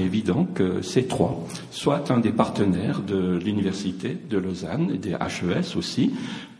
évident que ces trois soient un des partenaires de l'Université de Lausanne et des HES aussi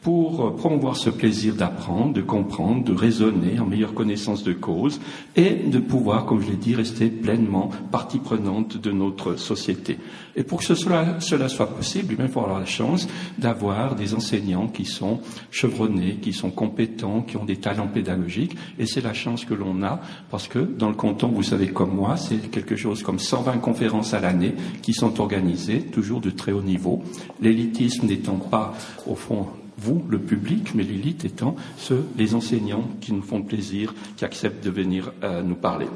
pour promouvoir ce plaisir d'apprendre, de comprendre, de raisonner en meilleure connaissance de cause et de pouvoir, comme je l'ai dit, rester pleinement partie prenante de notre société. Et pour que cela, soit possible, il faut avoir la chance d'avoir des enseignants qui sont chevronnés, qui sont compétents, qui ont des talents pédagogiques. Et c'est la chance que l'on a parce que dans le canton, vous savez comme moi, c'est quelque chose comme 120 conférences à l'année qui sont organisées, toujours de très haut niveau. L'élitisme n'étant pas, au fond, vous, le public, mais l'élite étant ceux, les enseignants qui nous font plaisir, qui acceptent de venir euh, nous parler,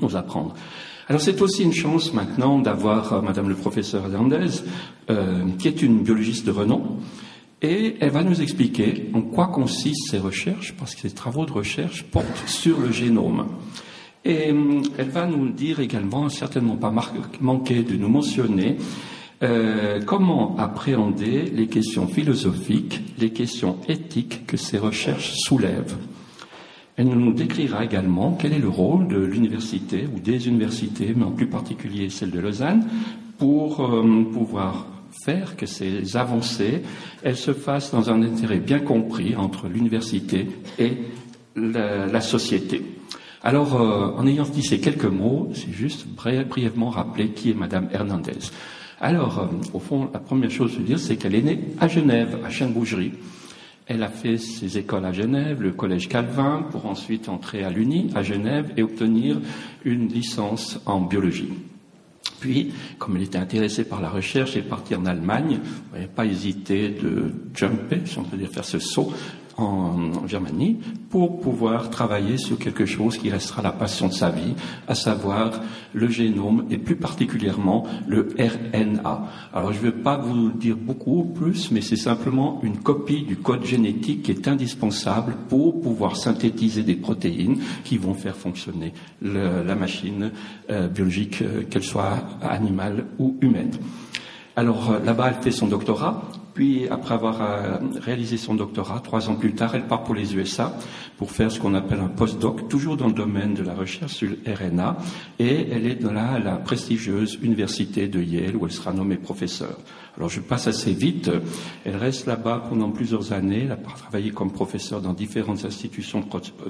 nous apprendre. Alors c'est aussi une chance maintenant d'avoir euh, Madame le professeur Hernandez, euh, qui est une biologiste de renom, et elle va nous expliquer en quoi consistent ses recherches, parce que ses travaux de recherche portent sur le génome. Et elle va nous dire également, certainement pas manquer de nous mentionner, euh, comment appréhender les questions philosophiques, les questions éthiques que ces recherches soulèvent. Elle nous décrira également quel est le rôle de l'université ou des universités, mais en plus particulier celle de Lausanne, pour euh, pouvoir faire que ces avancées, elles se fassent dans un intérêt bien compris entre l'université et la, société. Alors, euh, en ayant dit ces quelques mots, c'est juste brièvement rappeler qui est Madame Hernandez. Alors, euh, au fond, la première chose à dire, c'est qu'elle est née à Genève, à Chêne-Bougerie. Elle a fait ses écoles à Genève, le collège Calvin, pour ensuite entrer à l'Uni à Genève et obtenir une licence en biologie. Puis, comme elle était intéressée par la recherche, elle est partie en Allemagne. Elle n'a pas hésité de jumper, si on peut dire faire ce saut, en Germanie pour pouvoir travailler sur quelque chose qui restera la passion de sa vie, à savoir le génome et plus particulièrement le RNA. Alors je ne vais pas vous dire beaucoup plus, mais c'est simplement une copie du code génétique qui est indispensable pour pouvoir synthétiser des protéines qui vont faire fonctionner la machine euh, biologique, euh, qu'elle soit animale ou humaine. Alors euh, là-bas, elle fait son doctorat puis, après avoir euh, réalisé son doctorat, trois ans plus tard, elle part pour les USA pour faire ce qu'on appelle un postdoc, toujours dans le domaine de la recherche sur le RNA, et elle est dans la, la prestigieuse université de Yale où elle sera nommée professeure. Alors je passe assez vite. Elle reste là-bas pendant plusieurs années. Elle a travaillé comme professeure dans différentes institutions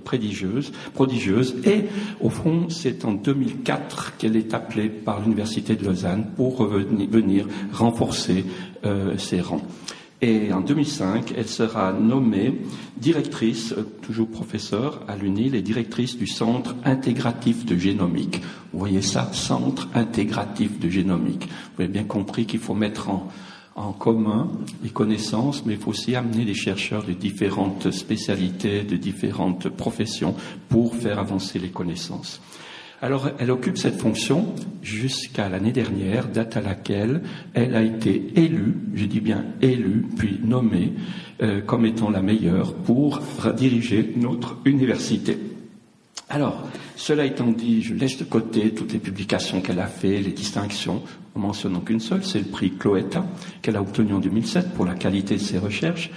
prodigieuses, prodigieuses. Et au fond, c'est en 2004 qu'elle est appelée par l'université de Lausanne pour revenir, venir renforcer ses rangs. Et en 2005, elle sera nommée directrice, euh, toujours professeure à l'UNIL, et directrice du Centre intégratif de génomique. Vous voyez ça, Centre intégratif de génomique. Vous avez bien compris qu'il faut mettre en, en commun les connaissances, mais il faut aussi amener des chercheurs de différentes spécialités, de différentes professions pour faire avancer les connaissances. Alors, elle occupe cette fonction jusqu'à l'année dernière, date à laquelle elle a été élue, je dis bien élue, puis nommée euh, comme étant la meilleure pour diriger notre université. Alors, cela étant dit, je laisse de côté toutes les publications qu'elle a faites, les distinctions, en mentionnant qu'une seule, c'est le prix Cloetta qu'elle a obtenu en 2007 pour la qualité de ses recherches.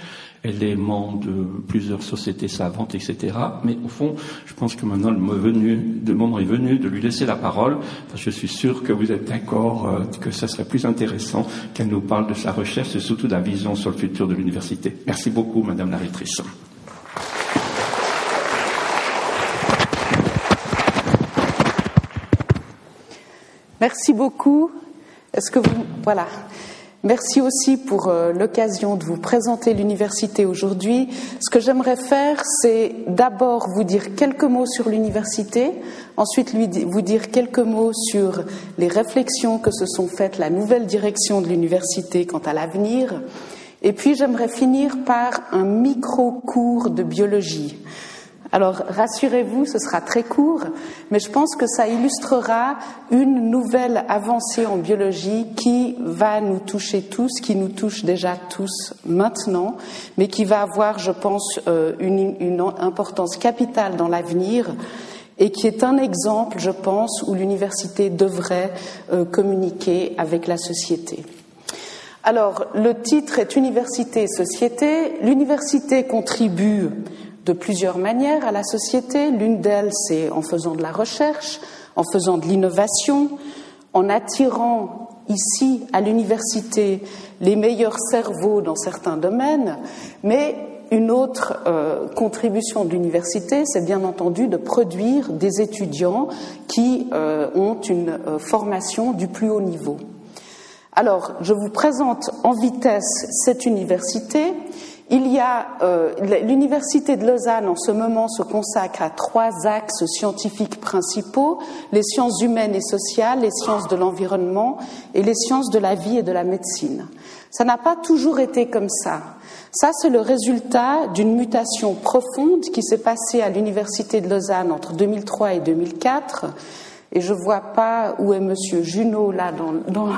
Membre de plusieurs sociétés savantes, etc. Mais au fond, je pense que maintenant le moment, est venu de lui laisser la parole, je suis sûr que vous êtes d'accord euh, que ça serait plus intéressant qu'elle nous parle de sa recherche et surtout de la vision sur le futur de l'université. Merci beaucoup, Madame la rectrice. Merci beaucoup. Est-ce que vous voilà Merci aussi pour euh, l'occasion de vous présenter l'université aujourd'hui. Ce que j'aimerais faire, c'est d'abord vous dire quelques mots sur l'université, ensuite vous dire quelques mots sur les réflexions que se sont faites la nouvelle direction de l'université quant à l'avenir, et puis j'aimerais finir par un micro-cours de biologie. Alors rassurez-vous, ce sera très court, mais je pense que ça illustrera une nouvelle avancée en biologie qui va nous toucher tous, qui nous touche déjà tous maintenant, mais qui va avoir, je pense, euh, une, importance capitale dans l'avenir et qui est un exemple, je pense, où l'université devrait euh, communiquer avec la société. Alors, le titre est Université et Société. L'université contribue de plusieurs manières à la société. L'une d'elles, c'est en faisant de la recherche, en faisant de l'innovation, en attirant ici à l'université les meilleurs cerveaux dans certains domaines, mais une autre euh, contribution de l'université, c'est bien entendu de produire des étudiants qui euh, ont une euh, formation du plus haut niveau. Alors, je vous présente en vitesse cette université. Il y a l'université de Lausanne en ce moment se consacre à trois axes scientifiques principaux les sciences humaines et sociales, les sciences de l'environnement et les sciences de la vie et de la médecine. Ça n'a pas toujours été comme ça. Ça, c'est le résultat d'une mutation profonde qui s'est passée à l'Université de Lausanne entre 2003 et 2004. Et je vois pas où est Monsieur Junot là dans, dans,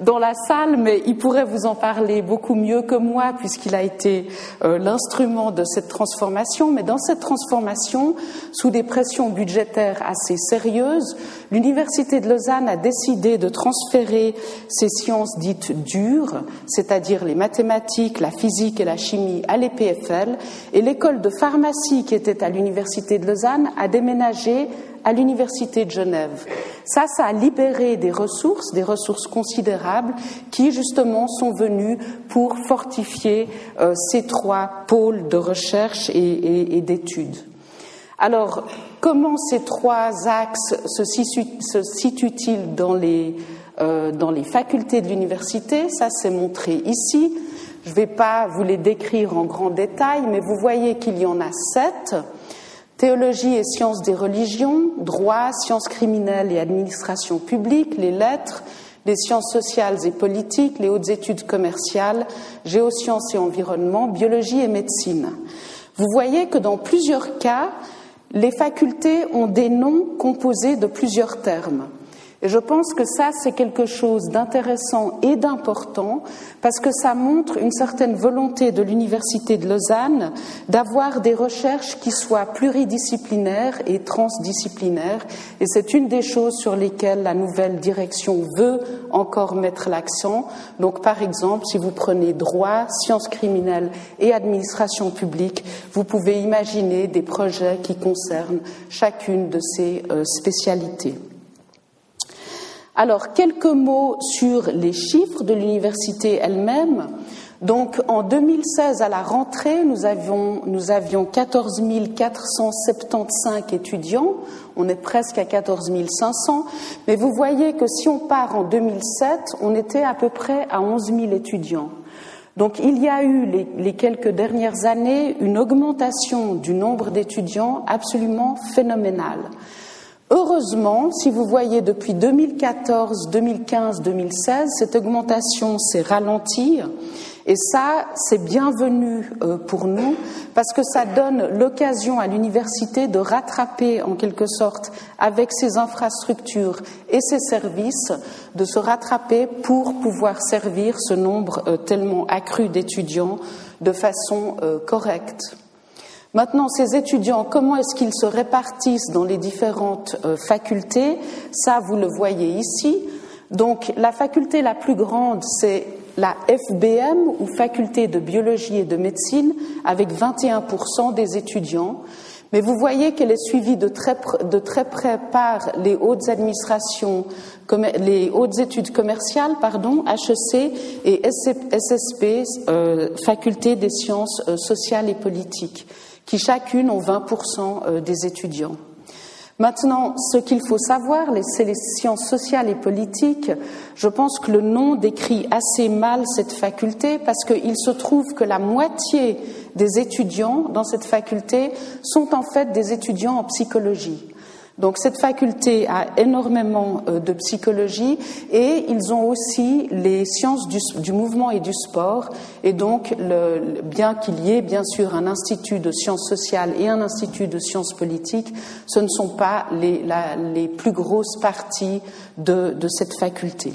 dans la salle, mais il pourrait vous en parler beaucoup mieux que moi puisqu'il a été euh, l'instrument de cette transformation. Mais dans cette transformation, sous des pressions budgétaires assez sérieuses, l'Université de Lausanne a décidé de transférer ses sciences dites dures, c'est-à-dire les mathématiques, la physique et la chimie, à l'EPFL, et l'école de pharmacie qui était à l'Université de Lausanne a déménagé à l'Université de Genève. Ça, ça a libéré des ressources, des ressources considérables, qui justement sont venues pour fortifier euh, ces trois pôles de recherche et, d'études. Alors, comment ces trois axes se, situent-ils dans les, euh, dans les facultés de l'université? Ça, c'est montré ici. Je ne vais pas vous les décrire en grand détail, mais vous voyez qu'il y en a sept. Théologie et sciences des religions, droit, sciences criminelles et administration publique, les lettres, les sciences sociales et politiques, les hautes études commerciales, géosciences et environnement, biologie et médecine. Vous voyez que dans plusieurs cas, les facultés ont des noms composés de plusieurs termes. Je pense que ça, c'est quelque chose d'intéressant et d'important parce que ça montre une certaine volonté de l'Université de Lausanne d'avoir des recherches qui soient pluridisciplinaires et transdisciplinaires. Et c'est une des choses sur lesquelles la nouvelle direction veut encore mettre l'accent. Par exemple, si vous prenez droit, sciences criminelles et administration publique, vous pouvez imaginer des projets qui concernent chacune de ces euh, spécialités. Alors, quelques mots sur les chiffres de l'université elle-même. Donc, en 2016, à la rentrée, nous avions, nous avions 14 475 étudiants. On est presque à 14 500. Mais vous voyez que si on part en 2007, on était à peu près à 11 000 étudiants. Donc, il y a eu les quelques dernières années une augmentation du nombre d'étudiants absolument phénoménale. Heureusement, si vous voyez depuis 2014, 2015, 2016, cette augmentation s'est ralentie. Et ça, c'est bienvenu euh, pour nous parce que ça donne l'occasion à l'université de rattraper en quelque sorte avec ses infrastructures et ses services, de se rattraper pour pouvoir servir ce nombre euh, tellement accru d'étudiants de façon euh, correcte. Maintenant, ces étudiants, comment est-ce qu'ils se répartissent dans les différentes euh, facultés? Ça, vous le voyez ici. Donc, la faculté la plus grande, c'est la FBM, ou faculté de biologie et de médecine, avec 21% des étudiants. Mais vous voyez qu'elle est suivie de très, de très près par les hautes administrations, les hautes études commerciales, pardon, HEC et SSP, euh, faculté des sciences euh, sociales et politiques qui chacune ont 20% euh, des étudiants. Maintenant, ce qu'il faut savoir, c'est les sciences sociales et politiques. Je pense que le nom décrit assez mal cette faculté parce qu'il se trouve que la moitié des étudiants dans cette faculté sont en fait des étudiants en psychologie. Donc cette faculté a énormément euh, de psychologie et ils ont aussi les sciences du, mouvement et du sport. Et donc, bien qu'il y ait bien sûr un institut de sciences sociales et un institut de sciences politiques, ce ne sont pas les, plus grosses parties de cette faculté.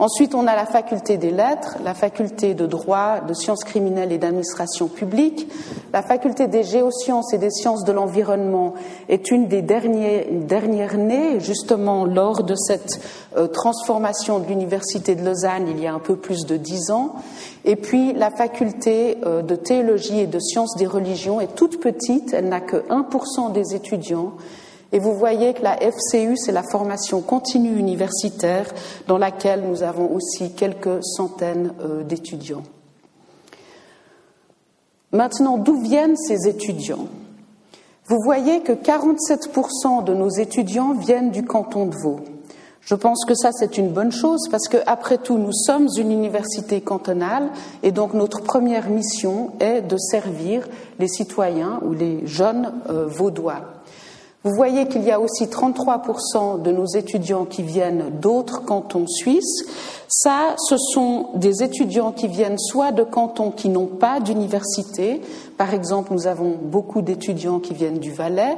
Ensuite, on a la faculté des lettres, la faculté de droit, de sciences criminelles et d'administration publique. La faculté des géosciences et des sciences de l'environnement est une des dernières, nées, justement lors de cette euh, transformation de l'Université de Lausanne il y a un peu plus de dix ans. Et puis, la faculté euh, de théologie et de sciences des religions est toute petite, elle n'a que 1% des étudiants Et vous voyez que la FCU, c'est la formation continue universitaire dans laquelle nous avons aussi quelques centaines euh, d'étudiants. Maintenant, d'où viennent ces étudiants? Vous voyez que 47% de nos étudiants viennent du canton de Vaud. Je pense que ça, c'est une bonne chose parce que, après tout, nous sommes une université cantonale et donc notre première mission est de servir les citoyens ou les jeunes euh, vaudois. Vous voyez qu'il y a aussi 33% de nos étudiants qui viennent d'autres cantons suisses. Ça, ce sont des étudiants qui viennent soit de cantons qui n'ont pas d'université, par exemple, nous avons beaucoup d'étudiants qui viennent du Valais,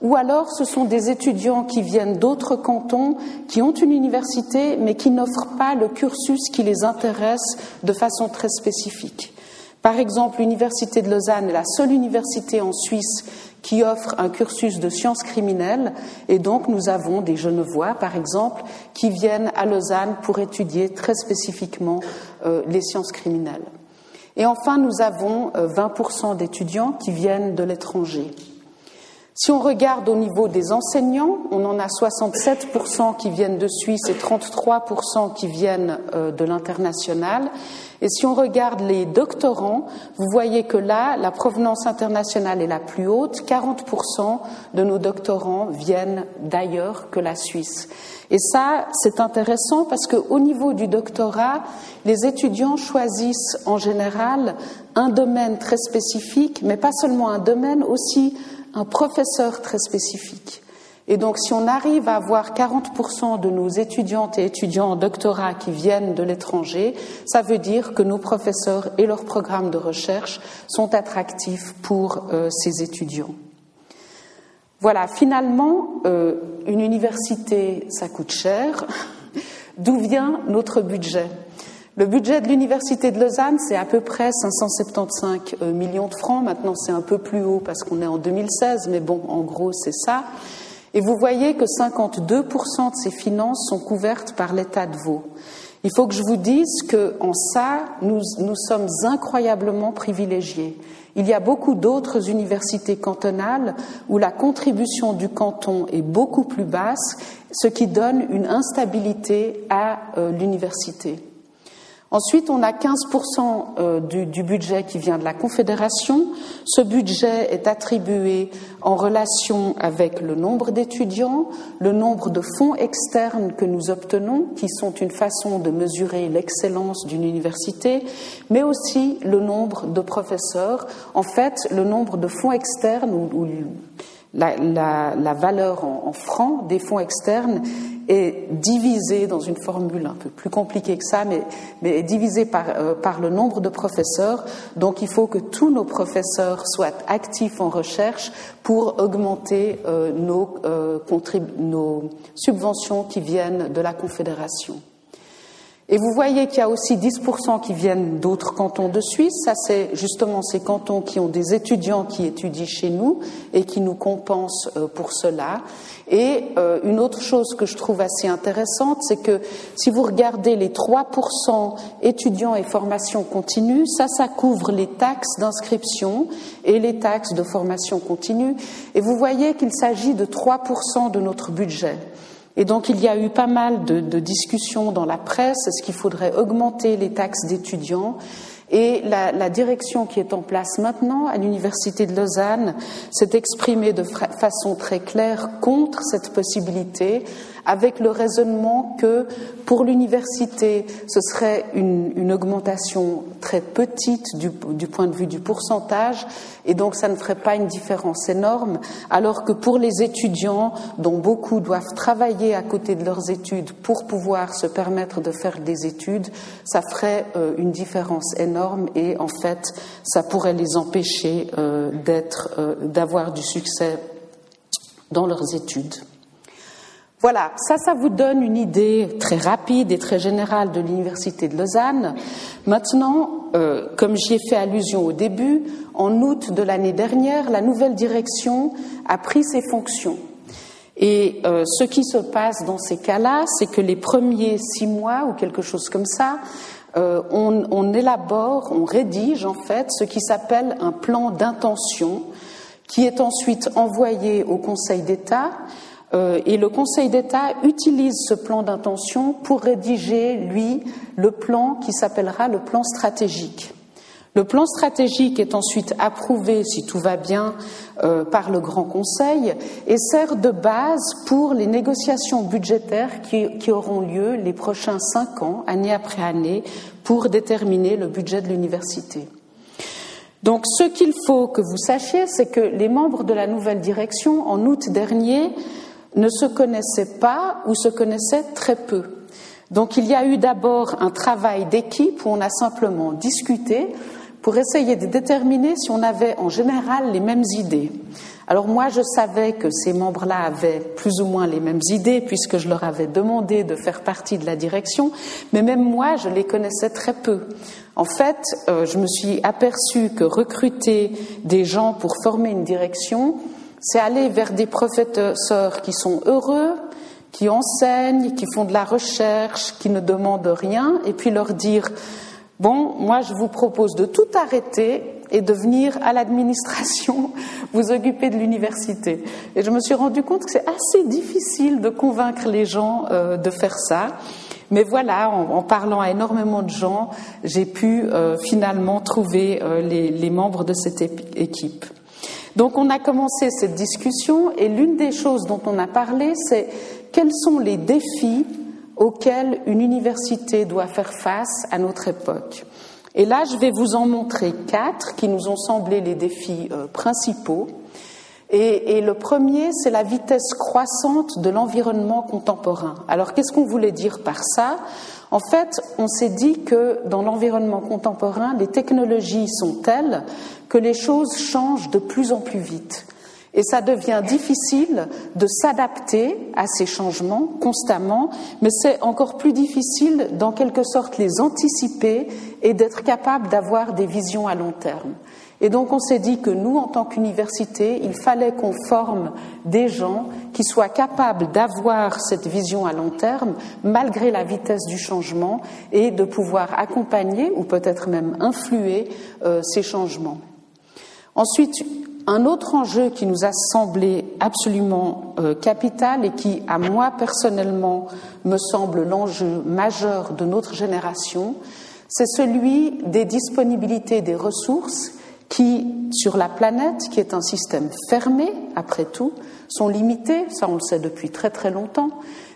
ou alors ce sont des étudiants qui viennent d'autres cantons, qui ont une université, mais qui n'offrent pas le cursus qui les intéresse de façon très spécifique. Par exemple, l'Université de Lausanne est la seule université en Suisse qui offre un cursus de sciences criminelles et donc nous avons des Genevois, par exemple, qui viennent à Lausanne pour étudier très spécifiquement euh, les sciences criminelles. Et enfin, nous avons 20% euh, d'étudiants qui viennent de l'étranger. Si on regarde au niveau des enseignants, on en a 67% qui viennent de Suisse et 33% qui viennent euh, de l'international. Et si on regarde les doctorants, vous voyez que là, la provenance internationale est la plus haute. 40% de nos doctorants viennent d'ailleurs que la Suisse. Et ça, c'est intéressant parce qu'au niveau du doctorat, les étudiants choisissent en général un domaine très spécifique, mais pas seulement un domaine, aussi un professeur très spécifique. Et donc, si on arrive à avoir 40% de nos étudiantes et étudiants en doctorat qui viennent de l'étranger, ça veut dire que nos professeurs et leurs programmes de recherche sont attractifs pour euh, ces étudiants. Voilà, finalement, euh, une université, ça coûte cher. D'où vient notre budget? Le budget de l'Université de Lausanne, c'est à peu près 575 euh, millions de francs. Maintenant, c'est un peu plus haut parce qu'on est en 2016, mais bon, en gros, c'est ça. Et vous voyez que 52% de ces finances sont couvertes par l'État de Vaud. Il faut que je vous dise qu'en ça, nous, nous sommes incroyablement privilégiés. Il y a beaucoup d'autres universités cantonales où la contribution du canton est beaucoup plus basse, ce qui donne une instabilité à euh, l'université. Ensuite, on a 15% euh, du, budget qui vient de la Confédération. Ce budget est attribué en relation avec le nombre d'étudiants, le nombre de fonds externes que nous obtenons, qui sont une façon de mesurer l'excellence d'une université, mais aussi le nombre de professeurs. En fait, le nombre de fonds externes ou, la, valeur en francs des fonds externes est divisé dans une formule un peu plus compliquée que ça, mais, mais est divisé par, euh, par le nombre de professeurs. Donc il faut que tous nos professeurs soient actifs en recherche pour augmenter euh, nos, euh, nos subventions qui viennent de la Confédération. Et vous voyez qu'il y a aussi 10% qui viennent d'autres cantons de Suisse. Ça, c'est justement ces cantons qui ont des étudiants qui étudient chez nous et qui nous compensent euh, pour cela. Et euh, une autre chose que je trouve assez intéressante, c'est que si vous regardez les 3% étudiants et formation continue, ça, ça couvre les taxes d'inscription et les taxes de formation continue. Et vous voyez qu'il s'agit de 3% de notre budget. Et donc il y a eu pas mal de, de discussions dans la presse, est-ce qu'il faudrait augmenter les taxes d'étudiants? Et la, la, direction qui est en place maintenant à l'Université de Lausanne s'est exprimée de façon très claire contre cette possibilité, avec le raisonnement que pour l'université, ce serait une, augmentation très petite du, point de vue du pourcentage, et donc ça ne ferait pas une différence énorme, alors que pour les étudiants, dont beaucoup doivent travailler à côté de leurs études pour pouvoir se permettre de faire des études, ça ferait euh, une différence énorme, et en fait, ça pourrait les empêcher euh, euh, d'avoir du succès dans leurs études. Voilà, ça, ça vous donne une idée très rapide et très générale de l'Université de Lausanne. Maintenant, euh, comme j'y ai fait allusion au début, en août de l'année dernière, la nouvelle direction a pris ses fonctions. Et euh, ce qui se passe dans ces cas-là, c'est que les premiers six mois ou quelque chose comme ça, euh, on, on élabore, on rédige en fait ce qui s'appelle un plan d'intention qui est ensuite envoyé au Conseil d'État. Euh, et le Conseil d'État utilise ce plan d'intention pour rédiger, lui, le plan qui s'appellera le plan stratégique. Le plan stratégique est ensuite approuvé, si tout va bien, euh, par le Grand Conseil et sert de base pour les négociations budgétaires qui, qui auront lieu les prochains cinq ans, année après année, pour déterminer le budget de l'université. Donc ce qu'il faut que vous sachiez, c'est que les membres de la nouvelle direction, en août dernier, ne se connaissaient pas ou se connaissaient très peu. Donc il y a eu d'abord un travail d'équipe où on a simplement discuté pour essayer de déterminer si on avait en général les mêmes idées. Alors moi, je savais que ces membres-là avaient plus ou moins les mêmes idées puisque je leur avais demandé de faire partie de la direction, mais même moi, je les connaissais très peu. En fait, euh, je me suis aperçue que recruter des gens pour former une direction, c'est aller vers des professeurs qui sont heureux, qui enseignent, qui font de la recherche, qui ne demandent rien, et puis leur dire Bon, moi je vous propose de tout arrêter et de venir à l'administration vous occuper de l'université. Et je me suis rendu compte que c'est assez difficile de convaincre les gens euh, de faire ça. Mais voilà, en, parlant à énormément de gens, j'ai pu euh, finalement trouver euh, les, membres de cette équipe. Donc on a commencé cette discussion et l'une des choses dont on a parlé, c'est quels sont les défis auxquels une université doit faire face à notre époque. Et là, je vais vous en montrer quatre qui nous ont semblé les défis euh, principaux. Et, et, le premier, c'est la vitesse croissante de l'environnement contemporain. Alors, qu'est-ce qu'on voulait dire par ça? En fait, on s'est dit que dans l'environnement contemporain, les technologies sont telles que les choses changent de plus en plus vite. Et ça devient difficile de s'adapter à ces changements constamment, mais c'est encore plus difficile d'en quelque sorte les anticiper et d'être capable d'avoir des visions à long terme. Et donc on s'est dit que nous, en tant qu'université, il fallait qu'on forme des gens qui soient capables d'avoir cette vision à long terme, malgré la vitesse du changement, et de pouvoir accompagner ou peut-être même influer euh, ces changements. Ensuite, un autre enjeu qui nous a semblé absolument euh, capital et qui, à moi personnellement, me semble l'enjeu majeur de notre génération, c'est celui des disponibilités des ressources qui, sur la planète, qui est un système fermé, après tout, sont limitées, ça on le sait depuis très très longtemps,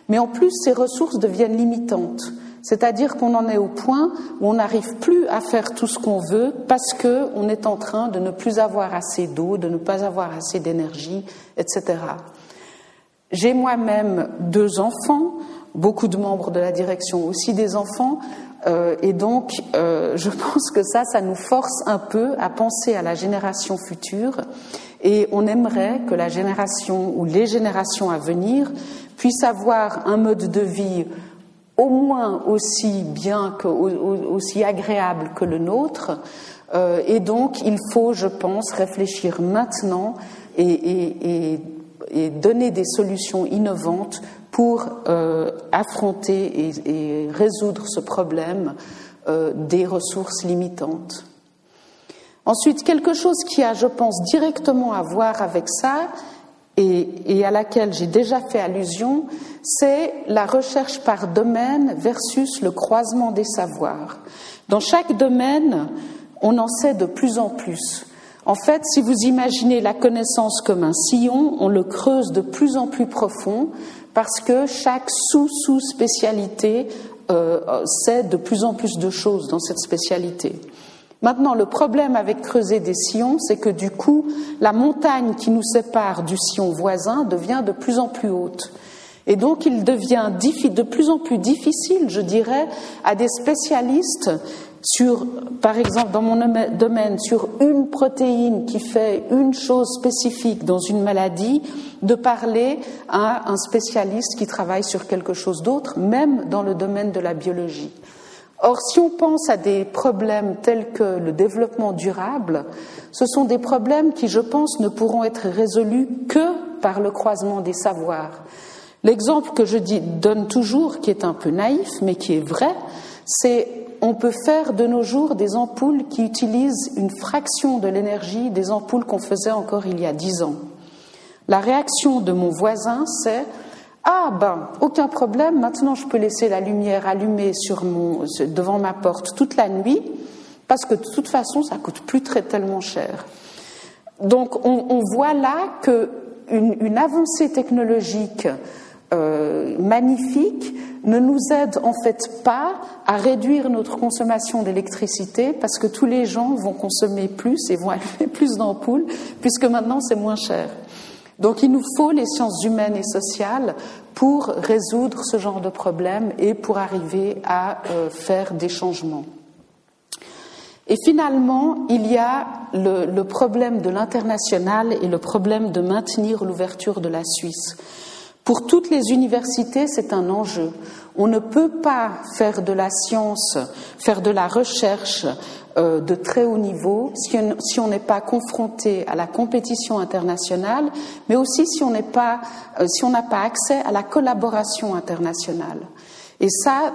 mais en plus ces ressources deviennent limitantes. C'est-à-dire qu'on en est au point où on n'arrive plus à faire tout ce qu'on veut parce qu'on est en train de ne plus avoir assez d'eau, de ne pas avoir assez d'énergie, etc. J'ai moi-même deux enfants, beaucoup de membres de la direction aussi des enfants, euh, et donc euh, je pense que ça, ça nous force un peu à penser à la génération future, et on aimerait que la génération ou les générations à venir puissent avoir un mode de vie au moins aussi bien que aussi agréable que le nôtre. Euh, et donc, il faut, je pense, réfléchir maintenant et, donner des solutions innovantes pour euh, affronter et, résoudre ce problème euh, des ressources limitantes. Ensuite, quelque chose qui a, je pense, directement à voir avec ça, et, à laquelle j'ai déjà fait allusion, c'est la recherche par domaine versus le croisement des savoirs. Dans chaque domaine, on en sait de plus en plus. En fait, si vous imaginez la connaissance comme un sillon, on le creuse de plus en plus profond parce que chaque sous-sous-spécialité euh, sait de plus en plus de choses dans cette spécialité. Maintenant, le problème avec creuser des sillons, c'est que du coup, la montagne qui nous sépare du sillon voisin devient de plus en plus haute. Et donc, il devient de plus en plus difficile, je dirais, à des spécialistes sur, par exemple, dans mon domaine, sur une protéine qui fait une chose spécifique dans une maladie, de parler à un spécialiste qui travaille sur quelque chose d'autre, même dans le domaine de la biologie. Or, si on pense à des problèmes tels que le développement durable, ce sont des problèmes qui, je pense, ne pourront être résolus que par le croisement des savoirs. L'exemple que je dis, donne toujours, qui est un peu naïf, mais qui est vrai, c'est on peut faire de nos jours des ampoules qui utilisent une fraction de l'énergie des ampoules qu'on faisait encore il y a dix ans. La réaction de mon voisin, c'est ah ben, aucun problème, maintenant je peux laisser la lumière allumée devant ma porte toute la nuit, parce que de toute façon, ça coûte plus très tellement cher. Donc on, voit là qu'une une avancée technologique euh, magnifique ne nous aide en fait pas à réduire notre consommation d'électricité parce que tous les gens vont consommer plus et vont allumer plus d'ampoules puisque maintenant c'est moins cher. Donc il nous faut les sciences humaines et sociales pour résoudre ce genre de problème et pour arriver à euh, faire des changements. Et finalement, il y a le, le problème de l'international et le problème de maintenir l'ouverture de la Suisse. Pour toutes les universités, c'est un enjeu. On ne peut pas faire de la science, faire de la recherche euh, de très haut niveau si on n'est pas confronté à la compétition internationale, mais aussi si on euh, si on n'a pas accès à la collaboration internationale. Et ça,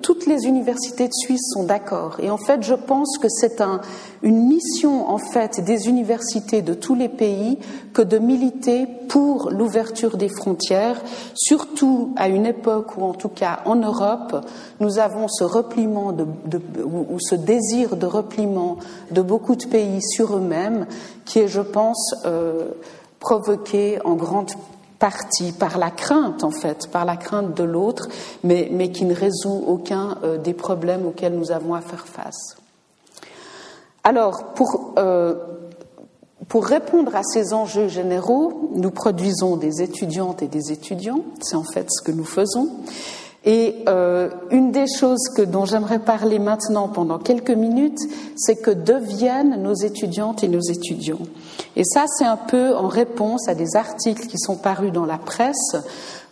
toutes les universités de Suisse sont d'accord. Et en fait, je pense que c'est un, une mission en fait des universités de tous les pays que de militer pour l'ouverture des frontières, surtout à une époque où, en tout cas en Europe, nous avons ce repliement ou ce désir de repliement de beaucoup de pays sur eux-mêmes, qui est, je pense, euh, provoqué en grande partie par la crainte, en fait, par la crainte de l'autre, mais, mais, qui ne résout aucun euh, des problèmes auxquels nous avons à faire face. Alors, pour, euh, pour répondre à ces enjeux généraux, nous produisons des étudiantes et des étudiants, c'est en fait ce que nous faisons. Et euh, une des choses que, dont j'aimerais parler maintenant pendant quelques minutes, c'est que deviennent nos étudiantes et nos étudiants. Et ça, c'est un peu en réponse à des articles qui sont parus dans la presse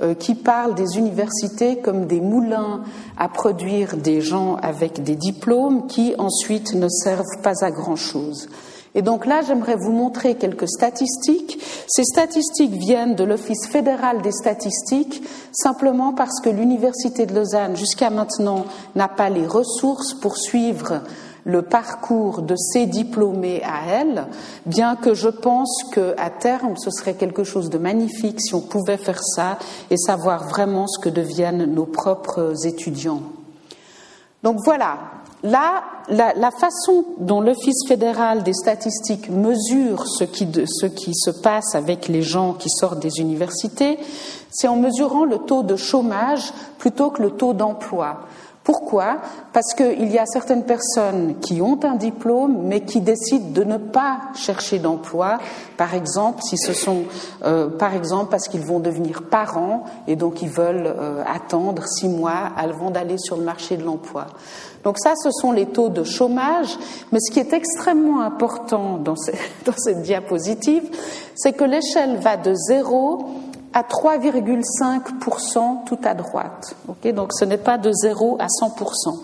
euh, qui parlent des universités comme des moulins à produire des gens avec des diplômes qui ensuite ne servent pas à grand-chose. Et donc là, j'aimerais vous montrer quelques statistiques. Ces statistiques viennent de l'Office fédéral des statistiques, simplement parce que l'Université de Lausanne, jusqu'à maintenant, n'a pas les ressources pour suivre le parcours de ces diplômés à elle, bien que je pense qu'à terme, ce serait quelque chose de magnifique si on pouvait faire ça et savoir vraiment ce que deviennent nos propres étudiants. Donc voilà, Là, la, façon dont l'Office fédéral des statistiques mesure ce qui, ce qui, se passe avec les gens qui sortent des universités, c'est en mesurant le taux de chômage plutôt que le taux d'emploi. Pourquoi? Parce qu'il y a certaines personnes qui ont un diplôme mais qui décident de ne pas chercher d'emploi. Par exemple, si ce sont, euh, par exemple, parce qu'ils vont devenir parents et donc ils veulent euh, attendre six mois avant d'aller sur le marché de l'emploi. Donc ça, ce sont les taux de chômage. Mais ce qui est extrêmement important dans, dans cette diapositive, c'est que l'échelle va de zéro à 3,5% tout à droite. Donc ce n'est pas de 0 à 100%.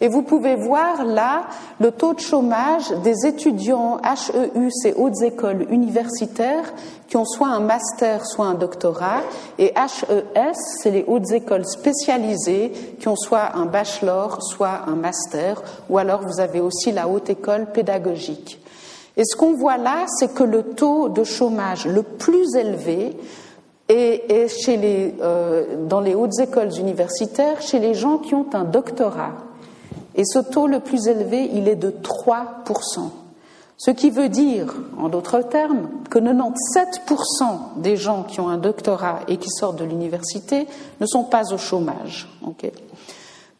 Et vous pouvez voir là le taux de chômage des étudiants HEU, ces hautes écoles universitaires, qui ont soit un master, soit un doctorat, et HES, c'est les hautes écoles spécialisées, qui ont soit un bachelor, soit un master, ou alors vous avez aussi la haute école pédagogique. Et ce qu'on voit là, c'est que le taux de chômage le plus élevé et, chez les, euh, dans les hautes écoles universitaires, chez les gens qui ont un doctorat. Et ce taux le plus élevé, il est de 3%. Ce qui veut dire, en d'autres termes, que 97% des gens qui ont un doctorat et qui sortent de l'université ne sont pas au chômage.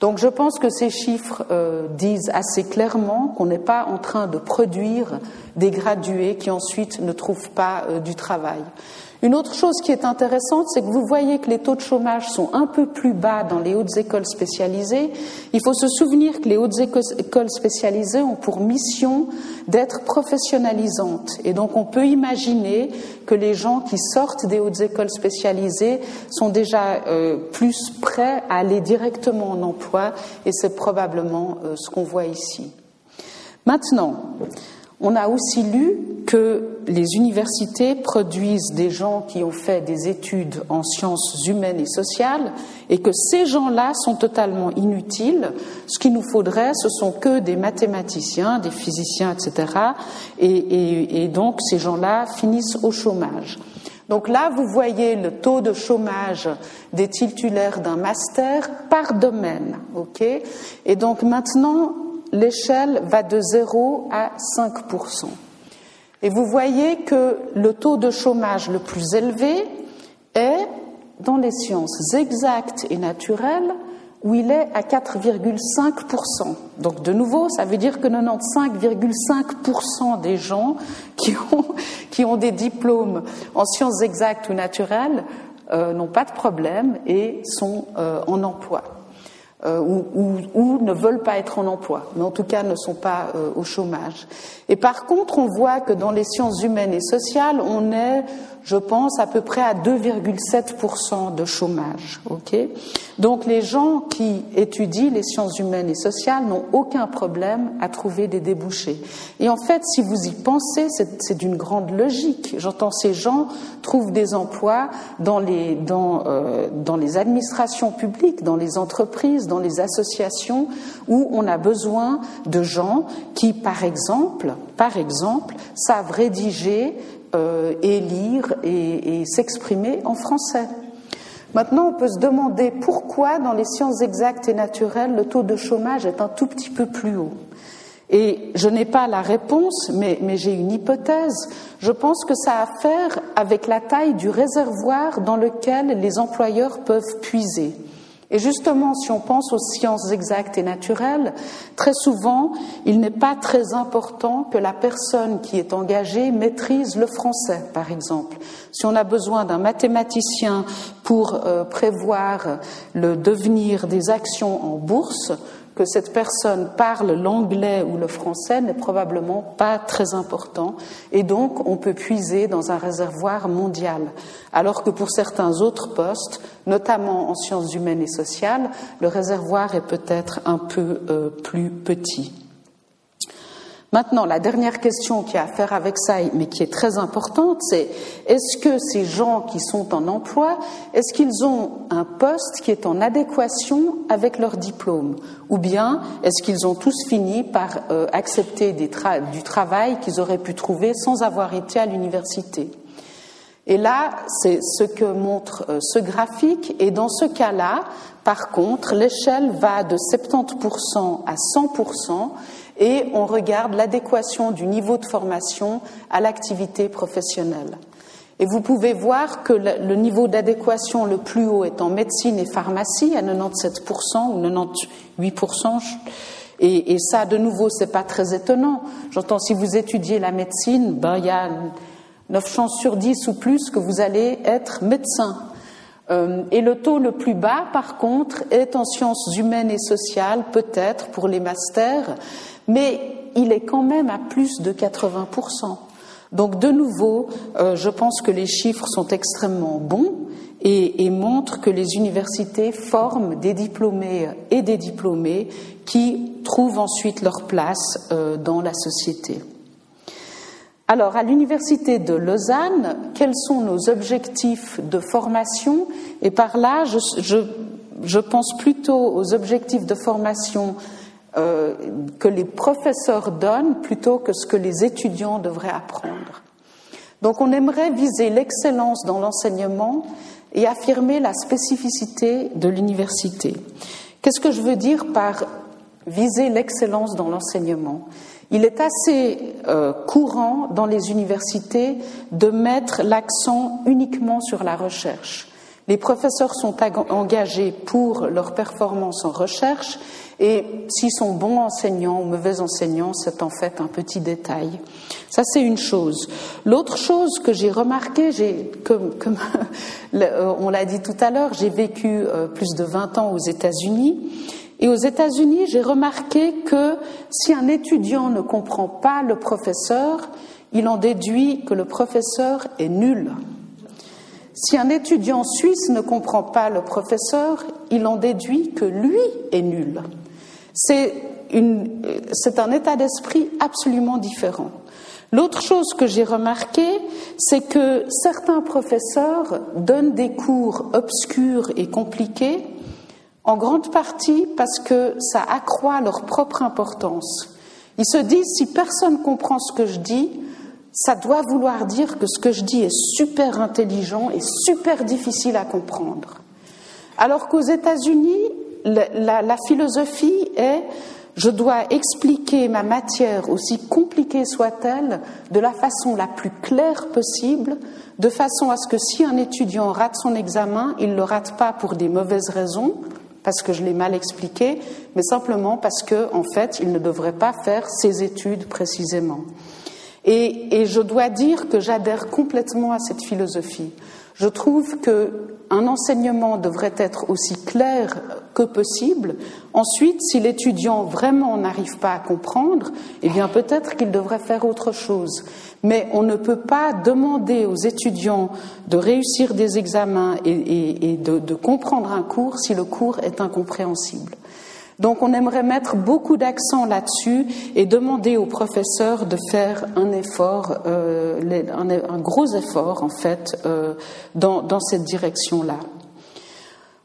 Donc je pense que ces chiffres euh, disent assez clairement qu'on n'est pas en train de produire des gradués qui ensuite ne trouvent pas euh, du travail. Une autre chose qui est intéressante, c'est que vous voyez que les taux de chômage sont un peu plus bas dans les hautes écoles spécialisées. Il faut se souvenir que les hautes écoles spécialisées ont pour mission d'être professionnalisantes. Et donc on peut imaginer que les gens qui sortent des hautes écoles spécialisées sont déjà euh, plus prêts à aller directement en emploi et c'est probablement euh, ce qu'on voit ici. Maintenant, On a aussi lu que les universités produisent des gens qui ont fait des études en sciences humaines et sociales et que ces gens-là sont totalement inutiles. Ce qu'il nous faudrait, ce sont que des mathématiciens, des physiciens, etc. Et, donc ces gens-là finissent au chômage. Donc là, vous voyez le taux de chômage des titulaires d'un master par domaine. et donc maintenant, l'échelle va de 0 à 5% Et vous voyez que le taux de chômage le plus élevé est dans les sciences exactes et naturelles, où il est à 4,5%. Donc de nouveau, ça veut dire que 95,5% des gens qui ont, des diplômes en sciences exactes ou naturelles euh, n'ont pas de problème et sont euh, en emploi. Euh, ou, ou, ou, ne veulent pas être en emploi, mais en tout cas ne sont pas euh, au chômage. Et par contre, on voit que dans les sciences humaines et sociales, on est je pense, à peu près à 2,7% de chômage. Donc les gens qui étudient les sciences humaines et sociales n'ont aucun problème à trouver des débouchés. Et en fait, si vous y pensez, c'est d'une grande logique. J'entends ces gens trouvent des emplois dans les, dans, euh, dans les administrations publiques, dans les entreprises, dans les associations où on a besoin de gens qui, par exemple, par exemple, savent rédiger euh, et lire et, s'exprimer en français. Maintenant, on peut se demander pourquoi dans les sciences exactes et naturelles, le taux de chômage est un tout petit peu plus haut. Et je n'ai pas la réponse, mais, mais j'ai une hypothèse. Je pense que ça a à faire avec la taille du réservoir dans lequel les employeurs peuvent puiser. Et justement, si on pense aux sciences exactes et naturelles, très souvent, il n'est pas très important que la personne qui est engagée maîtrise le français, par exemple. Si on a besoin d'un mathématicien pour euh, prévoir le devenir des actions en bourse, que cette personne parle l'anglais ou le français n'est probablement pas très important et donc on peut puiser dans un réservoir mondial. Alors que pour certains autres postes, notamment en sciences humaines et sociales, le réservoir est peut-être un peu euh, plus petit. Maintenant, la dernière question qui a à faire avec ça, mais qui est très importante, c'est est-ce que ces gens qui sont en emploi, est-ce qu'ils ont un poste qui est en adéquation avec leur diplôme Ou bien est-ce qu'ils ont tous fini par euh, accepter du travail qu'ils auraient pu trouver sans avoir été à l'université? Et là, c'est ce que montre euh, ce graphique. Et dans ce cas-là, par contre, l'échelle va de 70% à 100% et on regarde l'adéquation du niveau de formation à l'activité professionnelle. Et vous pouvez voir que le niveau d'adéquation le plus haut est en médecine et pharmacie à 97% ou 98%. Et, ça, de nouveau, c'est pas très étonnant. J'entends si vous étudiez la médecine, ben il y a 9 chances sur 10 ou plus que vous allez être médecin. Euh, et le taux le plus bas, par contre, est en sciences humaines et sociales, peut-être pour les masters, mais il est quand même à plus de 80%. Donc de nouveau, euh, je pense que les chiffres sont extrêmement bons et, montrent que les universités forment des diplômés et des diplômés qui trouvent ensuite leur place euh, dans la société. Alors, à l'Université de Lausanne, quels sont nos objectifs de formation? Et par là, je pense plutôt aux objectifs de formation euh, que les professeurs donnent plutôt que ce que les étudiants devraient apprendre. Donc on aimerait viser l'excellence dans l'enseignement et affirmer la spécificité de l'université. Qu'est-ce que je veux dire par viser l'excellence dans l'enseignement? Il est assez euh, courant dans les universités de mettre l'accent uniquement sur la recherche. Les professeurs sont engagés pour leur performance en recherche et s'ils sont bons enseignants ou mauvais enseignants, c'est en fait un petit détail. Ça, c'est une chose. L'autre chose que j'ai remarqué, j'ai, comme, euh, on l'a dit tout à l'heure, j'ai vécu euh, plus de 20 ans aux États-Unis. Et aux États-Unis, j'ai remarqué que si un étudiant ne comprend pas le professeur, il en déduit que le professeur est nul. Si un étudiant suisse ne comprend pas le professeur, il en déduit que lui est nul. C'est un état d'esprit absolument différent. L'autre chose que j'ai remarqué, c'est que certains professeurs donnent des cours obscurs et compliqués, en grande partie parce que ça accroît leur propre importance. Ils se disent, si personne comprend ce que je dis, ça doit vouloir dire que ce que je dis est super intelligent et super difficile à comprendre. Alors qu'aux États-Unis, la, philosophie est je dois expliquer ma matière, aussi compliquée soit-elle, de la façon la plus claire possible, de façon à ce que si un étudiant rate son examen, il ne le rate pas pour des mauvaises raisons, parce que je l'ai mal expliqué, mais simplement parce que, en fait, il ne devrait pas faire ses études précisément. Et, je dois dire que j'adhère complètement à cette philosophie. Je trouve qu'un enseignement devrait être aussi clair que possible. Ensuite, si l'étudiant vraiment n'arrive pas à comprendre, eh bien peut-être qu'il devrait faire autre chose. Mais on ne peut pas demander aux étudiants de réussir des examens et, de comprendre un cours si le cours est incompréhensible. Donc on aimerait mettre beaucoup d'accent là-dessus et demander aux professeurs de faire un effort, euh, un, gros effort en fait, euh, dans, cette direction-là.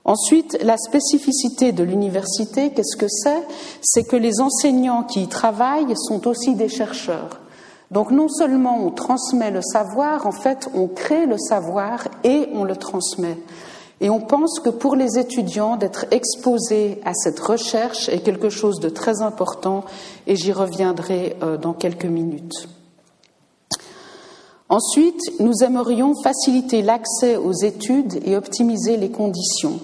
Ensuite, la spécificité de l'université, qu'est-ce que c'est? C'est que les enseignants qui y travaillent sont aussi des chercheurs. Donc non seulement on transmet le savoir, en fait on crée le savoir et on le transmet. Et on pense que pour les étudiants, d'être exposés à cette recherche est quelque chose de très important et j'y reviendrai euh, dans quelques minutes. Ensuite, nous aimerions faciliter l'accès aux études et optimiser les conditions.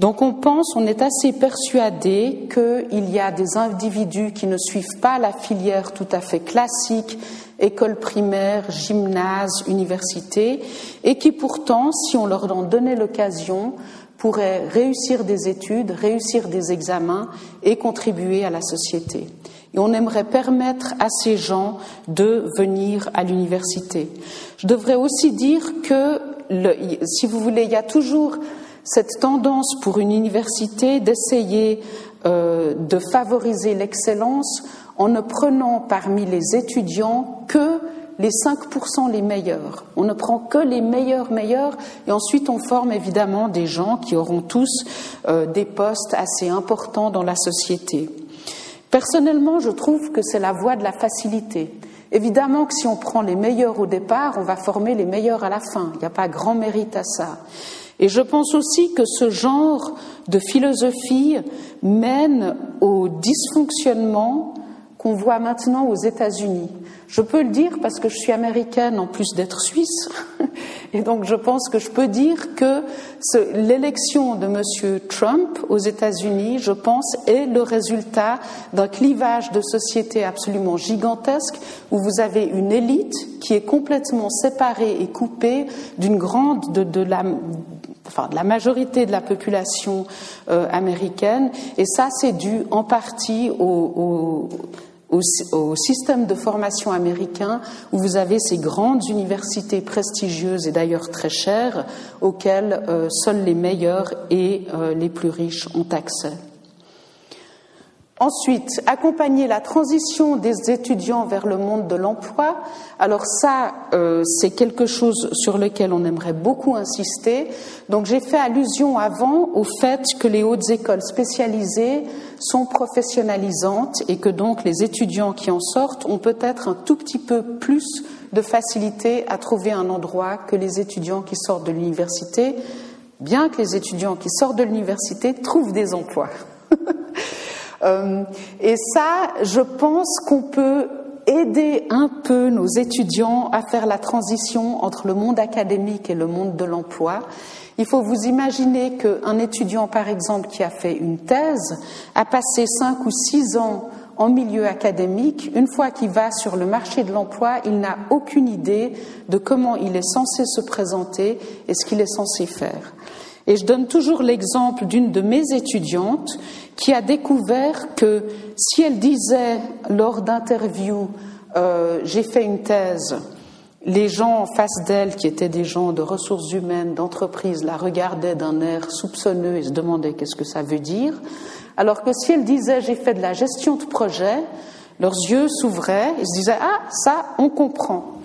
Donc on pense, on est assez persuadé qu'il y a des individus qui ne suivent pas la filière tout à fait classique école primaire, gymnase, université, et qui pourtant, si on leur en donnait l'occasion, pourraient réussir des études, réussir des examens et contribuer à la société. Et on aimerait permettre à ces gens de venir à l'université. Je devrais aussi dire que, si vous voulez, il y a toujours cette tendance pour une université d'essayer euh, de favoriser l'excellence en ne prenant parmi les étudiants que les 5% les meilleurs. On ne prend que les meilleurs meilleurs et ensuite on forme évidemment des gens qui auront tous euh, des postes assez importants dans la société. Personnellement, je trouve que c'est la voie de la facilité. Évidemment que si on prend les meilleurs au départ, on va former les meilleurs à la fin. Il n'y a pas grand mérite à ça. Et je pense aussi que ce genre de philosophie mène au dysfonctionnement qu'on voit maintenant aux États-Unis. Je peux le dire parce que je suis américaine en plus d'être suisse, et donc je pense que je peux dire que l'élection de M. Trump aux États-Unis, je pense, est le résultat d'un clivage de société absolument gigantesque où vous avez une élite qui est complètement séparée et coupée d'une grande de, la enfin de la majorité de la population euh, américaine, et ça c'est dû en partie au, système de formation américain où vous avez ces grandes universités prestigieuses et d'ailleurs très chères auxquelles euh, seuls les meilleurs et euh, les plus riches ont accès. Ensuite, accompagner la transition des étudiants vers le monde de l'emploi. Alors ça, euh, c'est quelque chose sur lequel on aimerait beaucoup insister. Donc j'ai fait allusion avant au fait que les hautes écoles spécialisées sont professionnalisantes et que donc les étudiants qui en sortent ont peut-être un tout petit peu plus de facilité à trouver un endroit que les étudiants qui sortent de l'université, bien que les étudiants qui sortent de l'université trouvent des emplois. Euh, et ça, je pense qu'on peut aider un peu nos étudiants à faire la transition entre le monde académique et le monde de l'emploi. Il faut vous imaginer qu'un étudiant, par exemple, qui a fait une thèse, a passé cinq ou six ans en milieu académique, une fois qu'il va sur le marché de l'emploi, il n'a aucune idée de comment il est censé se présenter et ce qu'il est censé faire. Et je donne toujours l'exemple d'une de mes étudiantes qui a découvert que si elle disait lors d'interviews euh, j'ai fait une thèse les gens en face d'elle, qui étaient des gens de ressources humaines, d'entreprise, la regardaient d'un air soupçonneux et se demandaient qu'est-ce que ça veut dire. Alors que si elle disait j'ai fait de la gestion de projet, leurs yeux s'ouvraient et se disaient ah ça on comprend.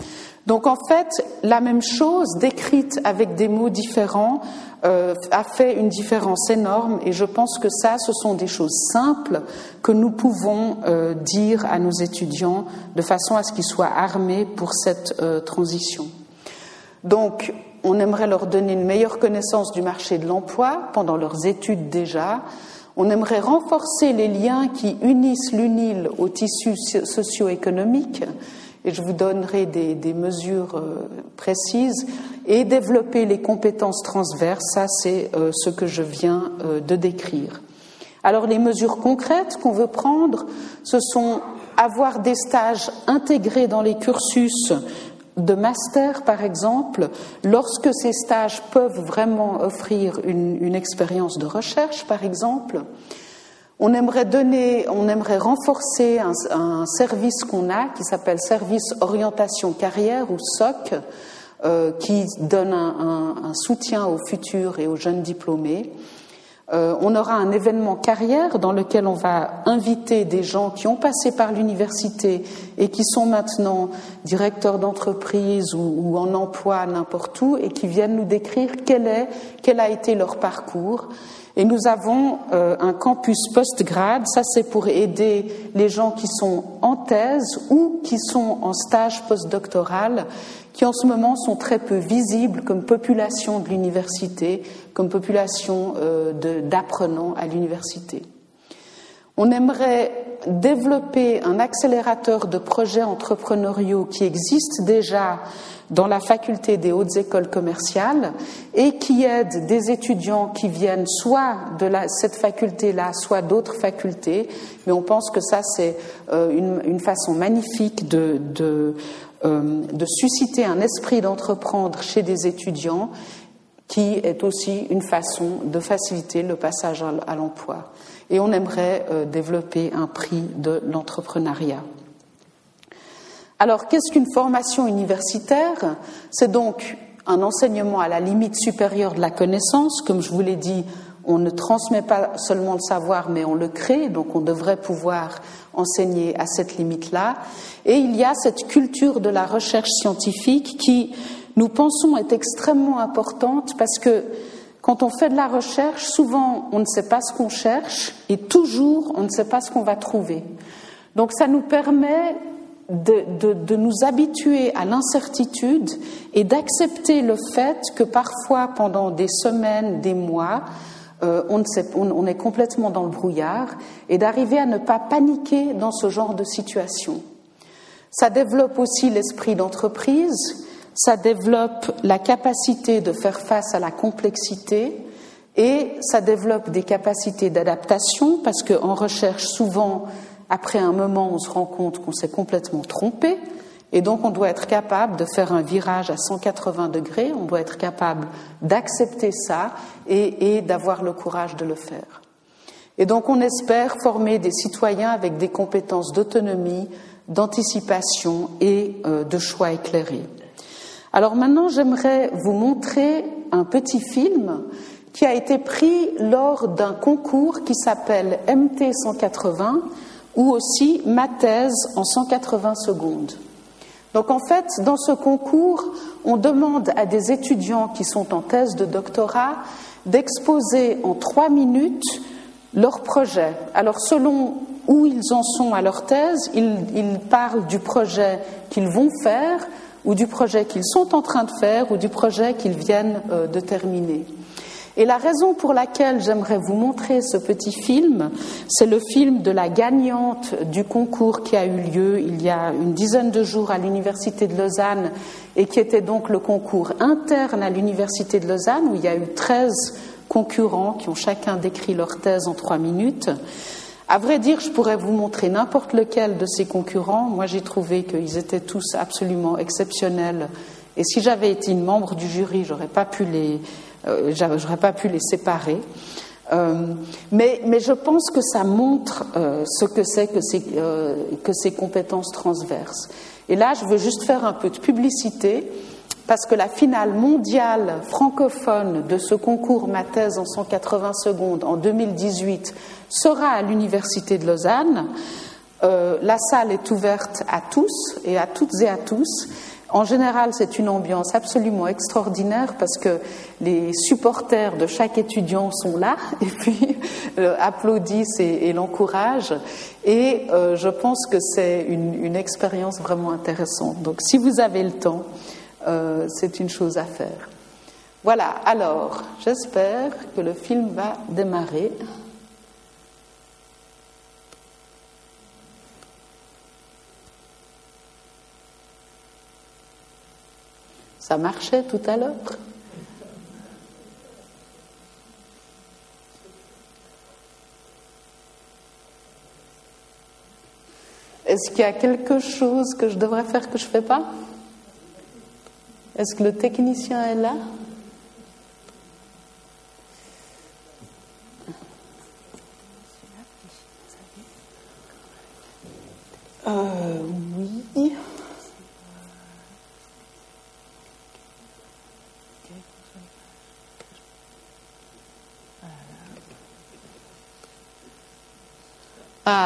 Donc en fait la même chose décrite avec des mots différents euh, a fait une différence énorme et je pense que ça, ce sont des choses simples que nous pouvons euh, dire à nos étudiants de façon à ce qu'ils soient armés pour cette euh, transition. Donc, on aimerait leur donner une meilleure connaissance du marché de l'emploi pendant leurs études déjà. On aimerait renforcer les liens qui unissent l'UNIL au tissu socio-économique et je vous donnerai des, mesures euh, précises, et développer les compétences transverses, ça c'est euh, ce que je viens euh, de décrire. Alors les mesures concrètes qu'on veut prendre, ce sont avoir des stages intégrés dans les cursus de master, par exemple, lorsque ces stages peuvent vraiment offrir une, une expérience de recherche, par exemple, on aimerait donner, on aimerait renforcer un, service qu'on a qui s'appelle Service Orientation Carrière ou SOC, euh, qui donne un, soutien aux futurs et aux jeunes diplômés. Euh, on aura un événement carrière dans lequel on va inviter des gens qui ont passé par l'université et qui sont maintenant directeurs d'entreprise ou, en emploi n'importe où et qui viennent nous décrire quel est, quel a été leur parcours. Et nous avons euh, un campus post-grade, ça c'est pour aider les gens qui sont en thèse ou qui sont en stage postdoctoral, qui en ce moment sont très peu visibles comme population de l'université, comme population euh, d'apprenants à l'université. On aimerait développer un accélérateur de projets entrepreneuriaux qui existe déjà dans la faculté des hautes écoles commerciales et qui aide des étudiants qui viennent soit de cette faculté-là, soit d'autres facultés. Mais on pense que ça, c'est euh, une, façon magnifique de, euh, de, susciter un esprit d'entreprendre chez des étudiants qui est aussi une façon de faciliter le passage à l'emploi. Et on aimerait euh, développer un prix de l'entrepreneuriat. Alors, qu'est-ce qu'une formation universitaire? C'est donc un enseignement à la limite supérieure de la connaissance. Comme je vous l'ai dit, on ne transmet pas seulement le savoir, mais on le crée, donc on devrait pouvoir enseigner à cette limite-là. Et il y a cette culture de la recherche scientifique qui, nous pensons, est extrêmement importante parce que quand on fait de la recherche, souvent on ne sait pas ce qu'on cherche et toujours on ne sait pas ce qu'on va trouver. Donc ça nous permet de, nous habituer à l'incertitude et d'accepter le fait que parfois, pendant des semaines, des mois, euh, on, on, est complètement dans le brouillard et d'arriver à ne pas paniquer dans ce genre de situation. Ça développe aussi l'esprit d'entreprise, ça développe la capacité de faire face à la complexité et ça développe des capacités d'adaptation parce qu'en recherche, souvent, après un moment, on se rend compte qu'on s'est complètement trompé, et donc on doit être capable de faire un virage à 180 degrés, on doit être capable d'accepter ça et, d'avoir le courage de le faire. Et donc on espère former des citoyens avec des compétences d'autonomie, d'anticipation et euh, de choix éclairés. Alors maintenant, j'aimerais vous montrer un petit film qui a été pris lors d'un concours qui s'appelle MT 180 ou aussi ma thèse en 180 secondes. Donc en fait, dans ce concours, on demande à des étudiants qui sont en thèse de doctorat d'exposer en trois minutes leur projet. Alors selon où ils en sont à leur thèse, ils, parlent du projet qu'ils vont faire, ou du projet qu'ils sont en train de faire, ou du projet qu'ils viennent euh, de terminer. Et la raison pour laquelle j'aimerais vous montrer ce petit film, c'est le film de la gagnante du concours qui a eu lieu il y a une dizaine de jours à l'Université de Lausanne et qui était donc le concours interne à l'Université de Lausanne où il y a eu 13 concurrents qui ont chacun décrit leur thèse en trois minutes. À vrai dire, je pourrais vous montrer n'importe lequel de ces concurrents. Moi, j'ai trouvé qu'ils étaient tous absolument exceptionnels. Et si j'avais été une membre du jury, j'aurais pas pu les, euh, j'aurais pas pu les séparer. Euh, mais, je pense que ça montre euh, ce que c'est que, que, ces compétences transverses. Et là, je veux juste faire un peu de publicité parce que la finale mondiale francophone de ce concours Ma thèse en 180 secondes en 2018 sera à l'Université de Lausanne. Euh, la salle est ouverte à tous et à toutes et à tous. En général, c'est une ambiance absolument extraordinaire parce que les supporters de chaque étudiant sont là et puis euh, applaudissent et, l'encouragent. Et euh, je pense que c'est une, expérience vraiment intéressante. Donc, si vous avez le temps, euh, c'est une chose à faire. Voilà, alors, j'espère que le film va démarrer. Ça marchait tout à l'heure. Est-ce qu'il y a quelque chose que je devrais faire que je ne fais pas? Est-ce que le technicien est là euh, Oui.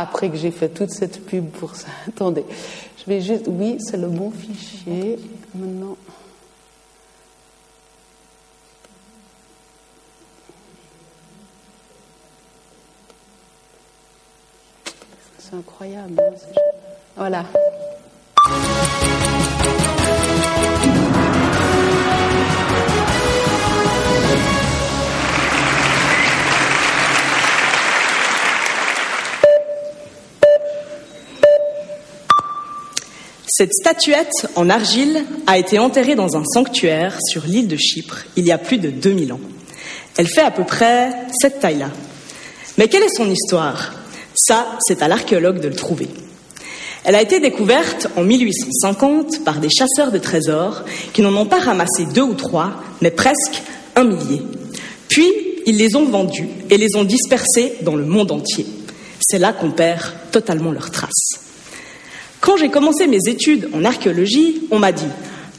Après que j'ai fait toute cette pub pour ça. Attendez, je vais juste. Oui, c'est le bon fichier. Maintenant. C'est incroyable. Hein, voilà. Cette statuette en argile a été enterrée dans un sanctuaire sur l'île de Chypre il y a plus de 2000 ans. Elle fait à peu près cette taille-là. Mais quelle est son histoire? Ça, c'est à l'archéologue de le trouver. Elle a été découverte en 1850 par des chasseurs de trésors qui n'en ont pas ramassé deux ou trois, mais presque un millier. Puis, ils les ont vendus et les ont dispersés dans le monde entier. C'est là qu'on perd totalement leurs traces. Quand j'ai commencé mes études en archéologie, on m'a dit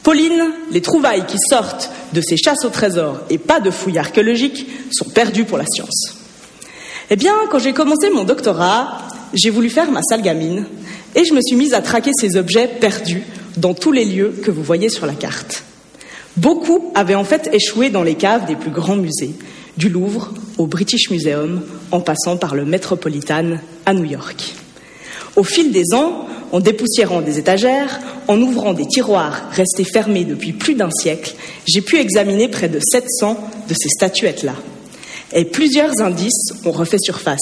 Pauline, les trouvailles qui sortent de ces chasses au trésor et pas de fouilles archéologiques sont perdues pour la science. Eh bien, quand j'ai commencé mon doctorat, j'ai voulu faire ma sale gamine et je me suis mise à traquer ces objets perdus dans tous les lieux que vous voyez sur la carte. Beaucoup avaient en fait échoué dans les caves des plus grands musées, du Louvre au British Museum, en passant par le Metropolitan à New York. Au fil des ans, en dépoussiérant des étagères, en ouvrant des tiroirs restés fermés depuis plus d'un siècle, j'ai pu examiner près de 700 de ces statuettes-là. Et plusieurs indices ont refait surface.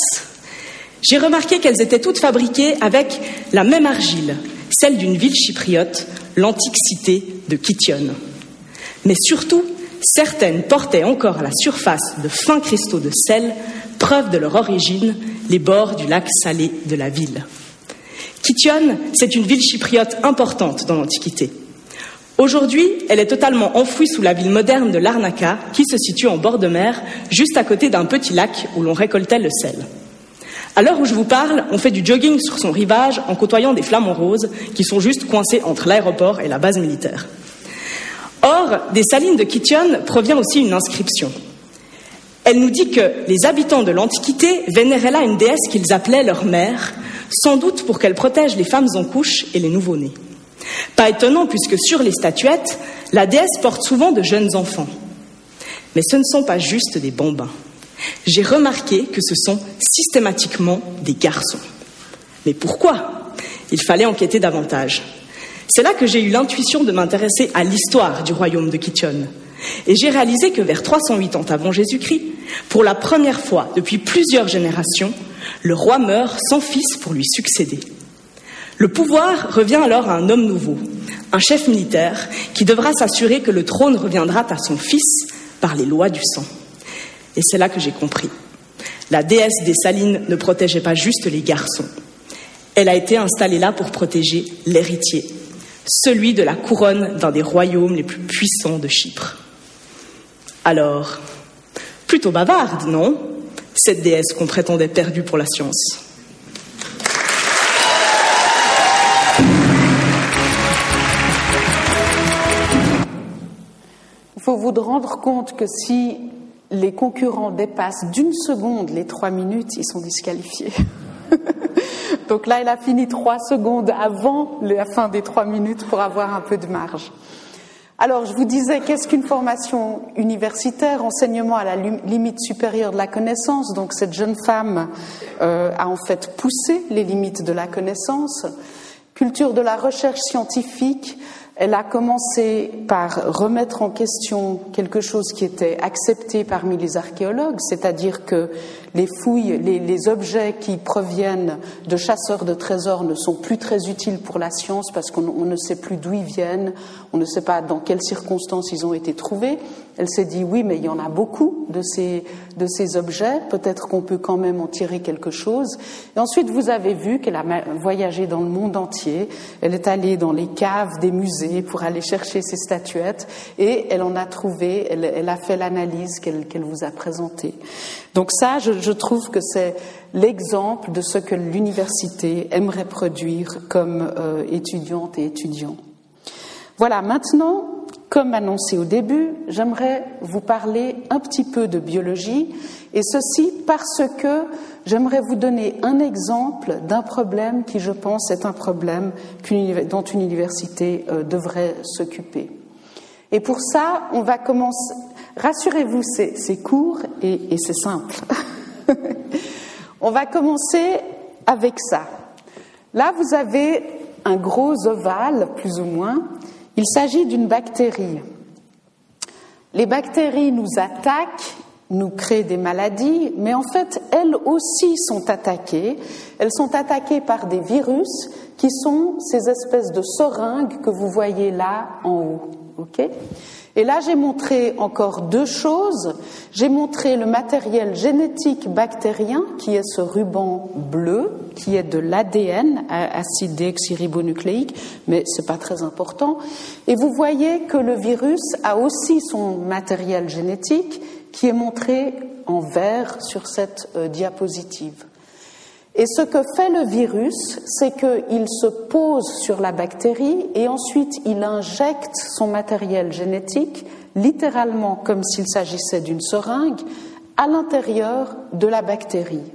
J'ai remarqué qu'elles étaient toutes fabriquées avec la même argile, celle d'une ville chypriote, l'antique cité de Kition. Mais surtout, certaines portaient encore à la surface de fins cristaux de sel, preuve de leur origine, les bords du lac salé de la ville. Kition, c'est une ville chypriote importante dans l'Antiquité. Aujourd'hui, elle est totalement enfouie sous la ville moderne de Larnaca, qui se situe en bord de mer, juste à côté d'un petit lac où l'on récoltait le sel. À l'heure où je vous parle, on fait du jogging sur son rivage en côtoyant des flamants roses qui sont juste coincés entre l'aéroport et la base militaire. Or, des salines de Kition provient aussi une inscription. Elle nous dit que les habitants de l'Antiquité vénéraient là une déesse qu'ils appelaient leur mère, sans doute pour qu'elle protège les femmes en couche et les nouveau-nés. Pas étonnant puisque sur les statuettes, la déesse porte souvent de jeunes enfants. Mais ce ne sont pas juste des bambins. J'ai remarqué que ce sont systématiquement des garçons. Mais pourquoi? Il fallait enquêter davantage. C'est là que j'ai eu l'intuition de m'intéresser à l'histoire du royaume de Kition. Et j'ai réalisé que vers 380 avant Jésus-Christ, pour la première fois depuis plusieurs générations, le roi meurt sans fils pour lui succéder. Le pouvoir revient alors à un homme nouveau, un chef militaire qui devra s'assurer que le trône reviendra à son fils par les lois du sang. Et c'est là que j'ai compris. La déesse des salines ne protégeait pas juste les garçons. Elle a été installée là pour protéger l'héritier, celui de la couronne d'un des royaumes les plus puissants de Chypre. Alors, plutôt bavarde, non? cette déesse qu'on prétendait perdue pour la science. Il faut vous rendre compte que si les concurrents dépassent d'une seconde les trois minutes, ils sont disqualifiés. Donc là, elle a fini trois secondes avant la fin des trois minutes pour avoir un peu de marge. Alors, je vous disais, qu'est-ce qu'une formation universitaire? Enseignement à la limite supérieure de la connaissance. Donc, cette jeune femme euh, a en fait poussé les limites de la connaissance. Culture de la recherche scientifique, elle a commencé par remettre en question quelque chose qui était accepté parmi les archéologues, c'est-à-dire que les fouilles, les, objets qui proviennent de chasseurs de trésors ne sont plus très utiles pour la science parce qu'on ne sait plus d'où ils viennent, on ne sait pas dans quelles circonstances ils ont été trouvés. Elle s'est dit oui, mais il y en a beaucoup de ces, de ces objets, peut-être qu'on peut quand même en tirer quelque chose. Et ensuite, vous avez vu qu'elle a voyagé dans le monde entier, elle est allée dans les caves des musées pour aller chercher ces statuettes et elle en a trouvé, elle, a fait l'analyse qu'elle vous a présentée. Donc ça, je, trouve que c'est l'exemple de ce que l'université aimerait produire comme euh, étudiante et étudiant. Voilà, maintenant, comme annoncé au début, j'aimerais vous parler un petit peu de biologie, et ceci parce que j'aimerais vous donner un exemple d'un problème qui, je pense, est un problème dont une université euh, devrait s'occuper. Et pour ça, on va commencer. Rassurez-vous, c'est court et c'est simple. on va commencer avec ça. Là, vous avez un gros ovale, plus ou moins, il s'agit d'une bactérie. Les bactéries nous attaquent, nous créent des maladies, mais en fait, elles aussi sont attaquées. Elles sont attaquées par des virus qui sont ces espèces de seringues que vous voyez là en haut. ok? Et là, j'ai montré encore deux choses. J'ai montré le matériel génétique bactérien, qui est ce ruban bleu, qui est de l'ADN, acide déoxyribonucléique, mais ce n'est pas très important. Et vous voyez que le virus a aussi son matériel génétique, qui est montré en vert sur cette euh, diapositive. Et ce que fait le virus, c'est qu'il se pose sur la bactérie et ensuite il injecte son matériel génétique, littéralement comme s'il s'agissait d'une seringue, à l'intérieur de la bactérie.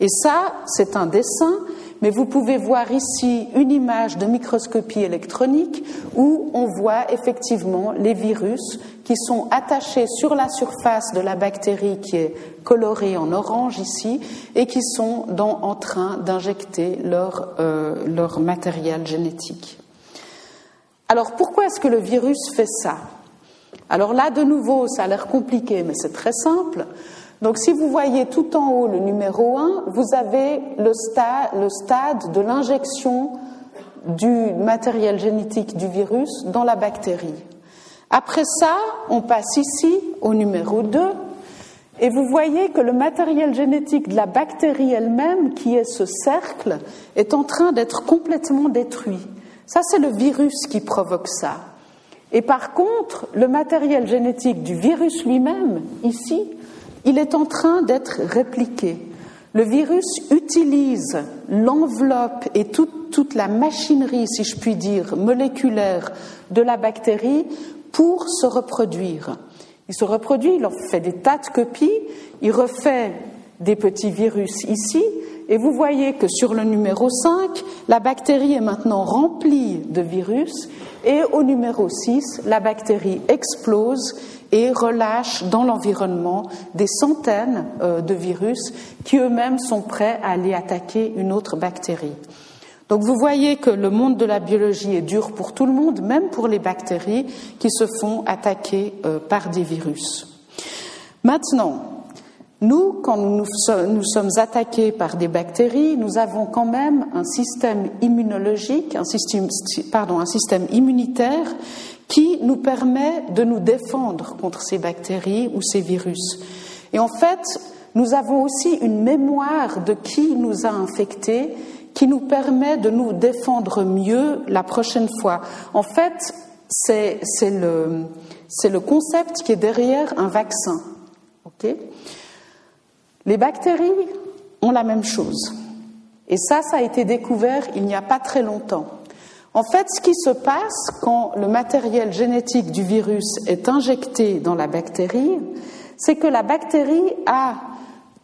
Et ça, c'est un dessin, mais vous pouvez voir ici une image de microscopie électronique où on voit effectivement les virus qui sont attachés sur la surface de la bactérie qui est colorée en orange ici et qui sont en train d'injecter leur, euh, leur matériel génétique. Alors pourquoi est-ce que le virus fait ça? Alors là, de nouveau, ça a l'air compliqué, mais c'est très simple. Donc si vous voyez tout en haut le numéro 1, vous avez le, le stade de l'injection du matériel génétique du virus dans la bactérie. Après ça, on passe ici au numéro 2, et vous voyez que le matériel génétique de la bactérie elle-même, qui est ce cercle, est en train d'être complètement détruit. Ça, c'est le virus qui provoque ça. Et par contre, le matériel génétique du virus lui-même, ici, il est en train d'être répliqué. Le virus utilise l'enveloppe et toute, toute, la machinerie, si je puis dire, moléculaire de la bactérie pour se reproduire. Il se reproduit, il en fait des tas de copies, il refait des petits virus ici, et vous voyez que sur le numéro 5, la bactérie est maintenant remplie de virus, et au numéro 6, la bactérie explose et relâche dans l'environnement des centaines euh, de virus qui eux-mêmes sont prêts à aller attaquer une autre bactérie. Donc vous voyez que le monde de la biologie est dur pour tout le monde, même pour les bactéries qui se font attaquer euh, par des virus. Maintenant, nous, quand nous, sommes attaqués par des bactéries, nous avons quand même un système immunologique, un système, un système immunitaire qui nous permet de nous défendre contre ces bactéries ou ces virus. Et en fait, nous avons aussi une mémoire de qui nous a infectés qui nous permet de nous défendre mieux la prochaine fois. En fait, c'est le, concept qui est derrière un vaccin. Les bactéries ont la même chose. Et ça, ça a été découvert il n'y a pas très longtemps. En fait, ce qui se passe quand le matériel génétique du virus est injecté dans la bactérie, c'est que la bactérie a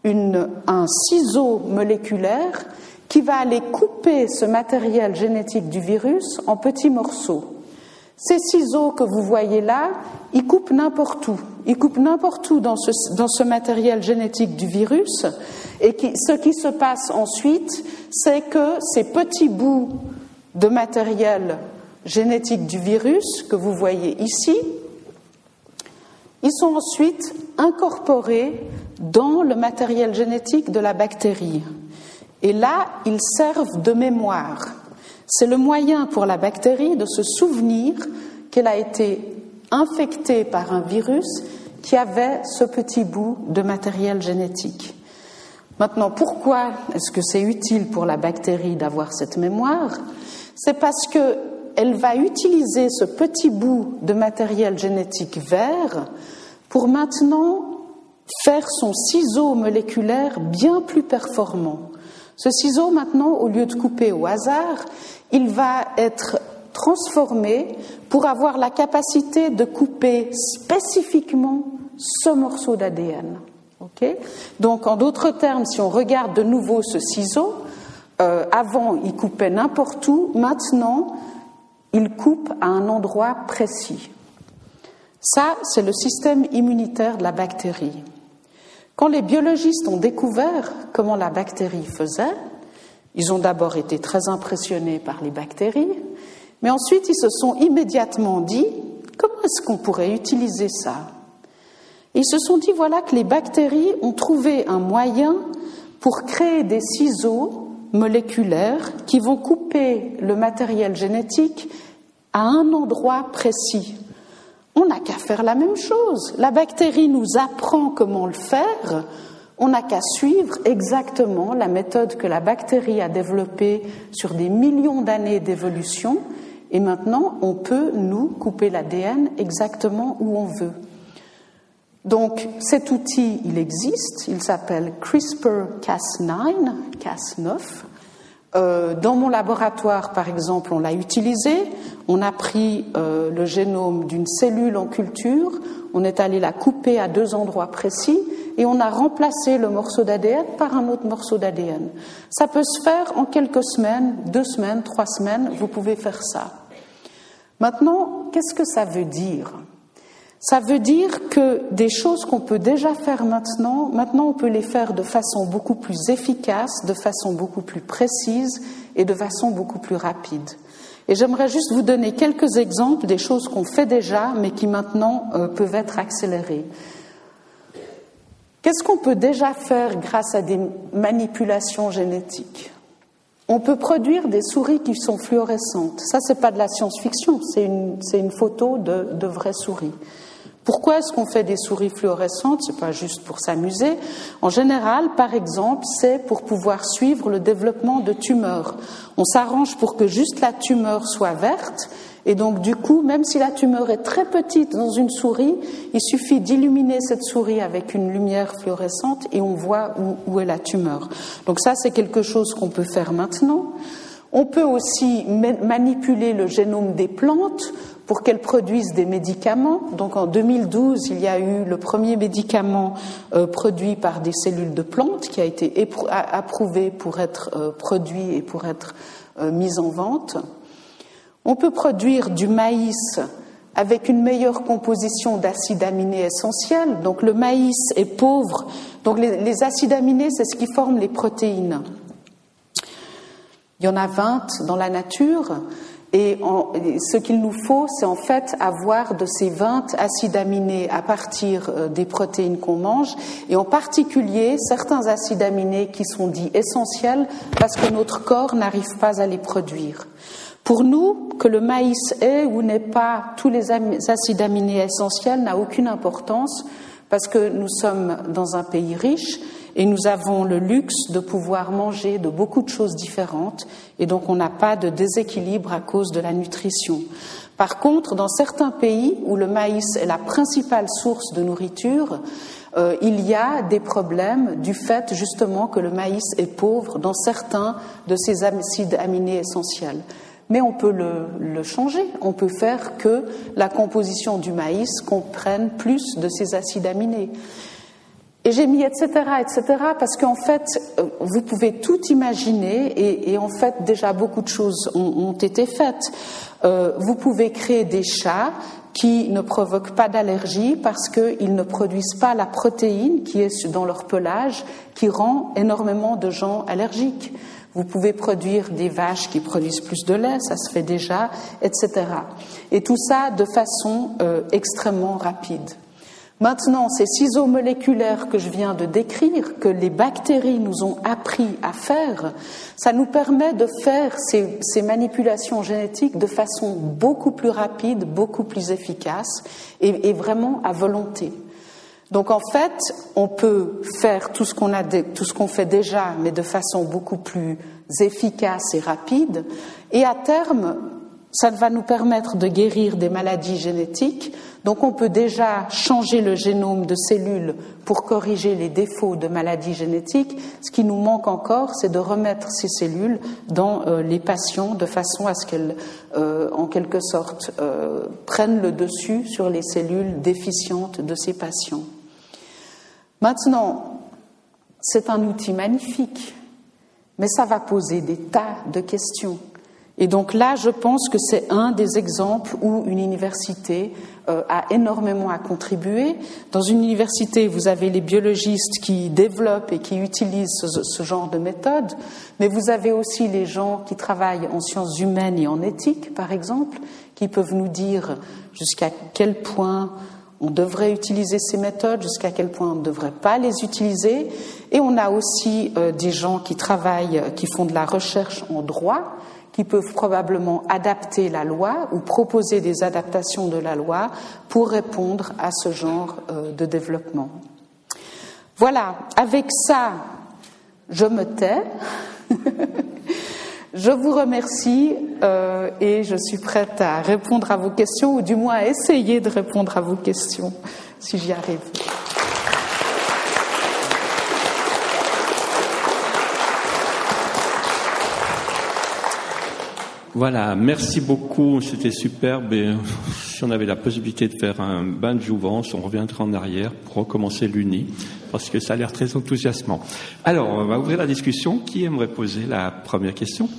un ciseau moléculaire qui va aller couper ce matériel génétique du virus en petits morceaux. Ces ciseaux que vous voyez là, ils coupent n'importe où. Ils coupent n'importe où dans ce, matériel génétique du virus. Et ce qui se passe ensuite, c'est que ces petits bouts de matériel génétique du virus que vous voyez ici, ils sont ensuite incorporés dans le matériel génétique de la bactérie. Et là, ils servent de mémoire. C'est le moyen pour la bactérie de se souvenir qu'elle a été infectée par un virus qui avait ce petit bout de matériel génétique. Maintenant, pourquoi est-ce que c'est utile pour la bactérie d'avoir cette mémoire? C'est parce qu'elle va utiliser ce petit bout de matériel génétique vert pour maintenant faire son ciseau moléculaire bien plus performant. Ce ciseau, maintenant, au lieu de couper au hasard, il va être transformé pour avoir la capacité de couper spécifiquement ce morceau d'ADN. Donc, en d'autres termes, si on regarde de nouveau ce ciseau, euh, avant il coupait n'importe où, maintenant il coupe à un endroit précis. Ça, c'est le système immunitaire de la bactérie. Quand les biologistes ont découvert comment la bactérie faisait, ils ont d'abord été très impressionnés par les bactéries, mais ensuite ils se sont immédiatement dit comment est-ce qu'on pourrait utiliser ça? Ils se sont dit voilà que les bactéries ont trouvé un moyen pour créer des ciseaux moléculaires qui vont couper le matériel génétique à un endroit précis. On n'a qu'à faire la même chose. La bactérie nous apprend comment le faire. On n'a qu'à suivre exactement la méthode que la bactérie a développée sur des millions d'années d'évolution. Et maintenant, on peut, nous, couper l'ADN exactement où on veut. Donc, cet outil, il existe. Il s'appelle CRISPR-Cas9, Cas9. Euh, dans mon laboratoire, par exemple, on l'a utilisé. On a pris euh, le génome d'une cellule en culture, on est allé la couper à deux endroits précis et on a remplacé le morceau d'ADN par un autre morceau d'ADN. Ça peut se faire en quelques semaines, deux semaines, trois semaines, vous pouvez faire ça. Maintenant, qu'est-ce que ça veut dire? Ça veut dire que des choses qu'on peut déjà faire maintenant, maintenant on peut les faire de façon beaucoup plus efficace, de façon beaucoup plus précise et de façon beaucoup plus rapide. Et j'aimerais juste vous donner quelques exemples des choses qu'on fait déjà, mais qui maintenant euh, peuvent être accélérées. Qu'est-ce qu'on peut déjà faire grâce à des manipulations génétiques? On peut produire des souris qui sont fluorescentes. Ça, c'est pas de la science-fiction, c'est une, une, photo de, de vraies souris. Pourquoi est-ce qu'on fait des souris fluorescentes? C'est pas juste pour s'amuser. En général, par exemple, c'est pour pouvoir suivre le développement de tumeurs. On s'arrange pour que juste la tumeur soit verte. Et donc, du coup, même si la tumeur est très petite dans une souris, il suffit d'illuminer cette souris avec une lumière fluorescente et on voit où, où est la tumeur. Donc ça, c'est quelque chose qu'on peut faire maintenant. On peut aussi manipuler le génome des plantes pour qu'elles produisent des médicaments. Donc en 2012, il y a eu le premier médicament euh, produit par des cellules de plantes qui a été approuvé pour être euh, produit et pour être euh, mis en vente. On peut produire du maïs avec une meilleure composition d'acides aminés essentiels. Donc le maïs est pauvre. Donc les, les acides aminés, c'est ce qui forme les protéines. Il y en a 20 dans la nature. Et ce qu'il nous faut, c'est en fait avoir de ces 20 acides aminés à partir euh, des protéines qu'on mange, et en particulier certains acides aminés qui sont dits essentiels parce que notre corps n'arrive pas à les produire. Pour nous, que le maïs ait ou n'ait pas tous les acides aminés essentiels n'a aucune importance parce que nous sommes dans un pays riche et nous avons le luxe de pouvoir manger de beaucoup de choses différentes et donc on n'a pas de déséquilibre à cause de la nutrition. Par contre, dans certains pays où le maïs est la principale source de nourriture, euh, il y a des problèmes du fait justement que le maïs est pauvre dans certains de ses acides aminés essentiels. Mais on peut le, changer. On peut faire que la composition du maïs comprenne plus de ces acides aminés. Et j'ai mis etc., etc., parce qu'en fait, euh, vous pouvez tout imaginer, et, en fait, déjà beaucoup de choses ont, été faites. Euh, vous pouvez créer des chats qui ne provoquent pas d'allergie parce qu'ils ne produisent pas la protéine qui est dans leur pelage, qui rend énormément de gens allergiques. Vous pouvez produire des vaches qui produisent plus de lait, ça se fait déjà, etc. Et tout ça de façon euh, extrêmement rapide. Maintenant, ces ciseaux moléculaires que je viens de décrire, que les bactéries nous ont appris à faire, ça nous permet de faire ces, manipulations génétiques de façon beaucoup plus rapide, beaucoup plus efficace et vraiment à volonté. Donc en fait, on peut faire tout ce qu'on a, tout ce qu'on fait déjà, mais de façon beaucoup plus efficace et rapide. Et à terme, ça va nous permettre de guérir des maladies génétiques. Donc on peut déjà changer le génome de cellules pour corriger les défauts de maladies génétiques. Ce qui nous manque encore, c'est de remettre ces cellules dans euh, les patients de façon à ce qu'elles, euh, en quelque sorte, euh, prennent le dessus sur les cellules déficientes de ces patients. Maintenant, c'est un outil magnifique, mais ça va poser des tas de questions. Et donc là, je pense que c'est un des exemples où une université euh, a énormément à contribuer. Dans une université, vous avez les biologistes qui développent et qui utilisent ce, ce genre de méthode, mais vous avez aussi les gens qui travaillent en sciences humaines et en éthique, par exemple, qui peuvent nous dire jusqu'à quel point on devrait utiliser ces méthodes, jusqu'à quel point on ne devrait pas les utiliser. Et on a aussi euh, des gens qui travaillent, qui font de la recherche en droit, qui peuvent probablement adapter la loi ou proposer des adaptations de la loi pour répondre à ce genre euh, de développement. Voilà, avec ça, je me tais. Je vous remercie euh, et je suis prête à répondre à vos questions, ou du moins à essayer de répondre à vos questions, si j'y arrive. Voilà, merci beaucoup, c'était superbe. Et si on avait la possibilité de faire un bain de jouvence, on reviendra en arrière pour recommencer l'Uni, parce que ça a l'air très enthousiasmant. Alors, on va ouvrir la discussion. Qui aimerait poser la première question?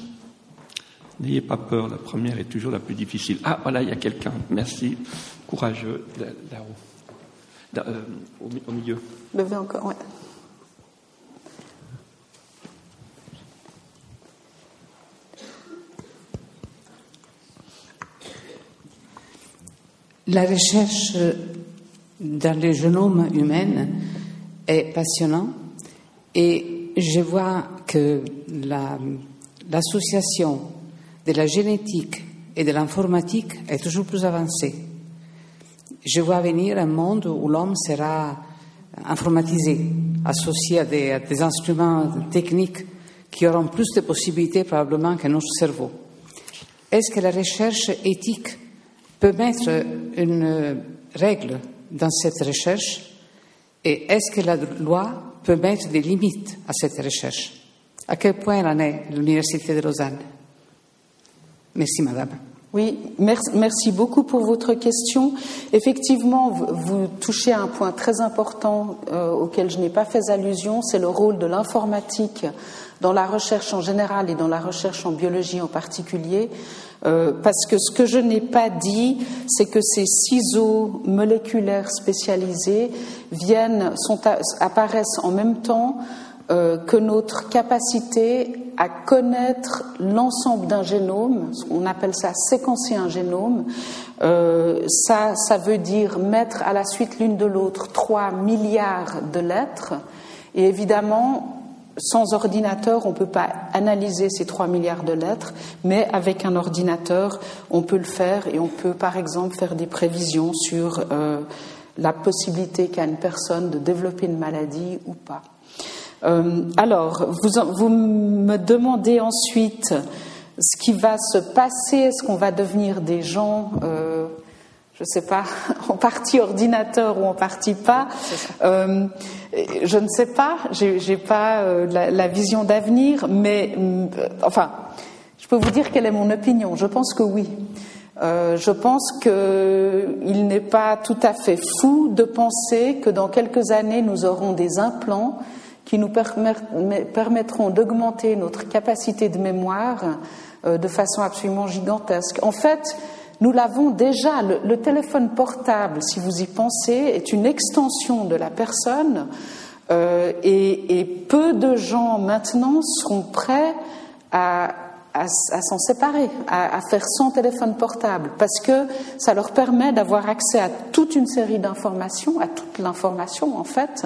N'ayez pas peur, la première est toujours la plus difficile. Ah, voilà, il y a quelqu'un. Merci. Courageux, là-haut. Euh, au, milieu. Levez encore, ouais. La recherche dans le génome humain est passionnante et je vois que l'association de la génétique et de l'informatique est toujours plus avancée. Je vois venir un monde où l'homme sera informatisé, associé à des, instruments techniques qui auront plus de possibilités probablement que notre cerveau. Est-ce que la recherche éthique peut mettre une règle dans cette recherche et est-ce que la loi peut mettre des limites à cette recherche? À quel point en est l'Université de Lausanne? Merci, Madame. Oui, merci, beaucoup pour votre question. Effectivement, vous, touchez à un point très important euh, auquel je n'ai pas fait allusion, c'est le rôle de l'informatique dans la recherche en général et dans la recherche en biologie en particulier. Euh, parce que ce que je n'ai pas dit, c'est que ces ciseaux moléculaires spécialisés viennent, sont, apparaissent en même temps euh, que notre capacité à connaître l'ensemble d'un génome, on appelle ça séquencer un génome, euh, ça, veut dire mettre à la suite l'une de l'autre 3 milliards de lettres. Et évidemment, sans ordinateur, on ne peut pas analyser ces 3 milliards de lettres, mais avec un ordinateur, on peut le faire et on peut, par exemple, faire des prévisions sur euh, la possibilité qu'a une personne de développer une maladie ou pas. Euh, alors, vous, vous, me demandez ensuite ce qui va se passer, est-ce qu'on va devenir des gens, euh, je ne sais pas, en partie ordinateur ou en partie pas. Euh, je ne sais pas, j'ai pas la, la, vision d'avenir, mais enfin, Je peux vous dire quelle est mon opinion. Je pense que oui. Euh, je pense qu'il n'est pas tout à fait fou de penser que dans quelques années, nous aurons des implants qui nous permettront d'augmenter notre capacité de mémoire euh, de façon absolument gigantesque. En fait, nous l'avons déjà. Le, téléphone portable, si vous y pensez, est une extension de la personne euh, et, peu de gens maintenant seront prêts à, s'en séparer, à, faire son téléphone portable, parce que ça leur permet d'avoir accès à toute une série d'informations, à toute l'information en fait,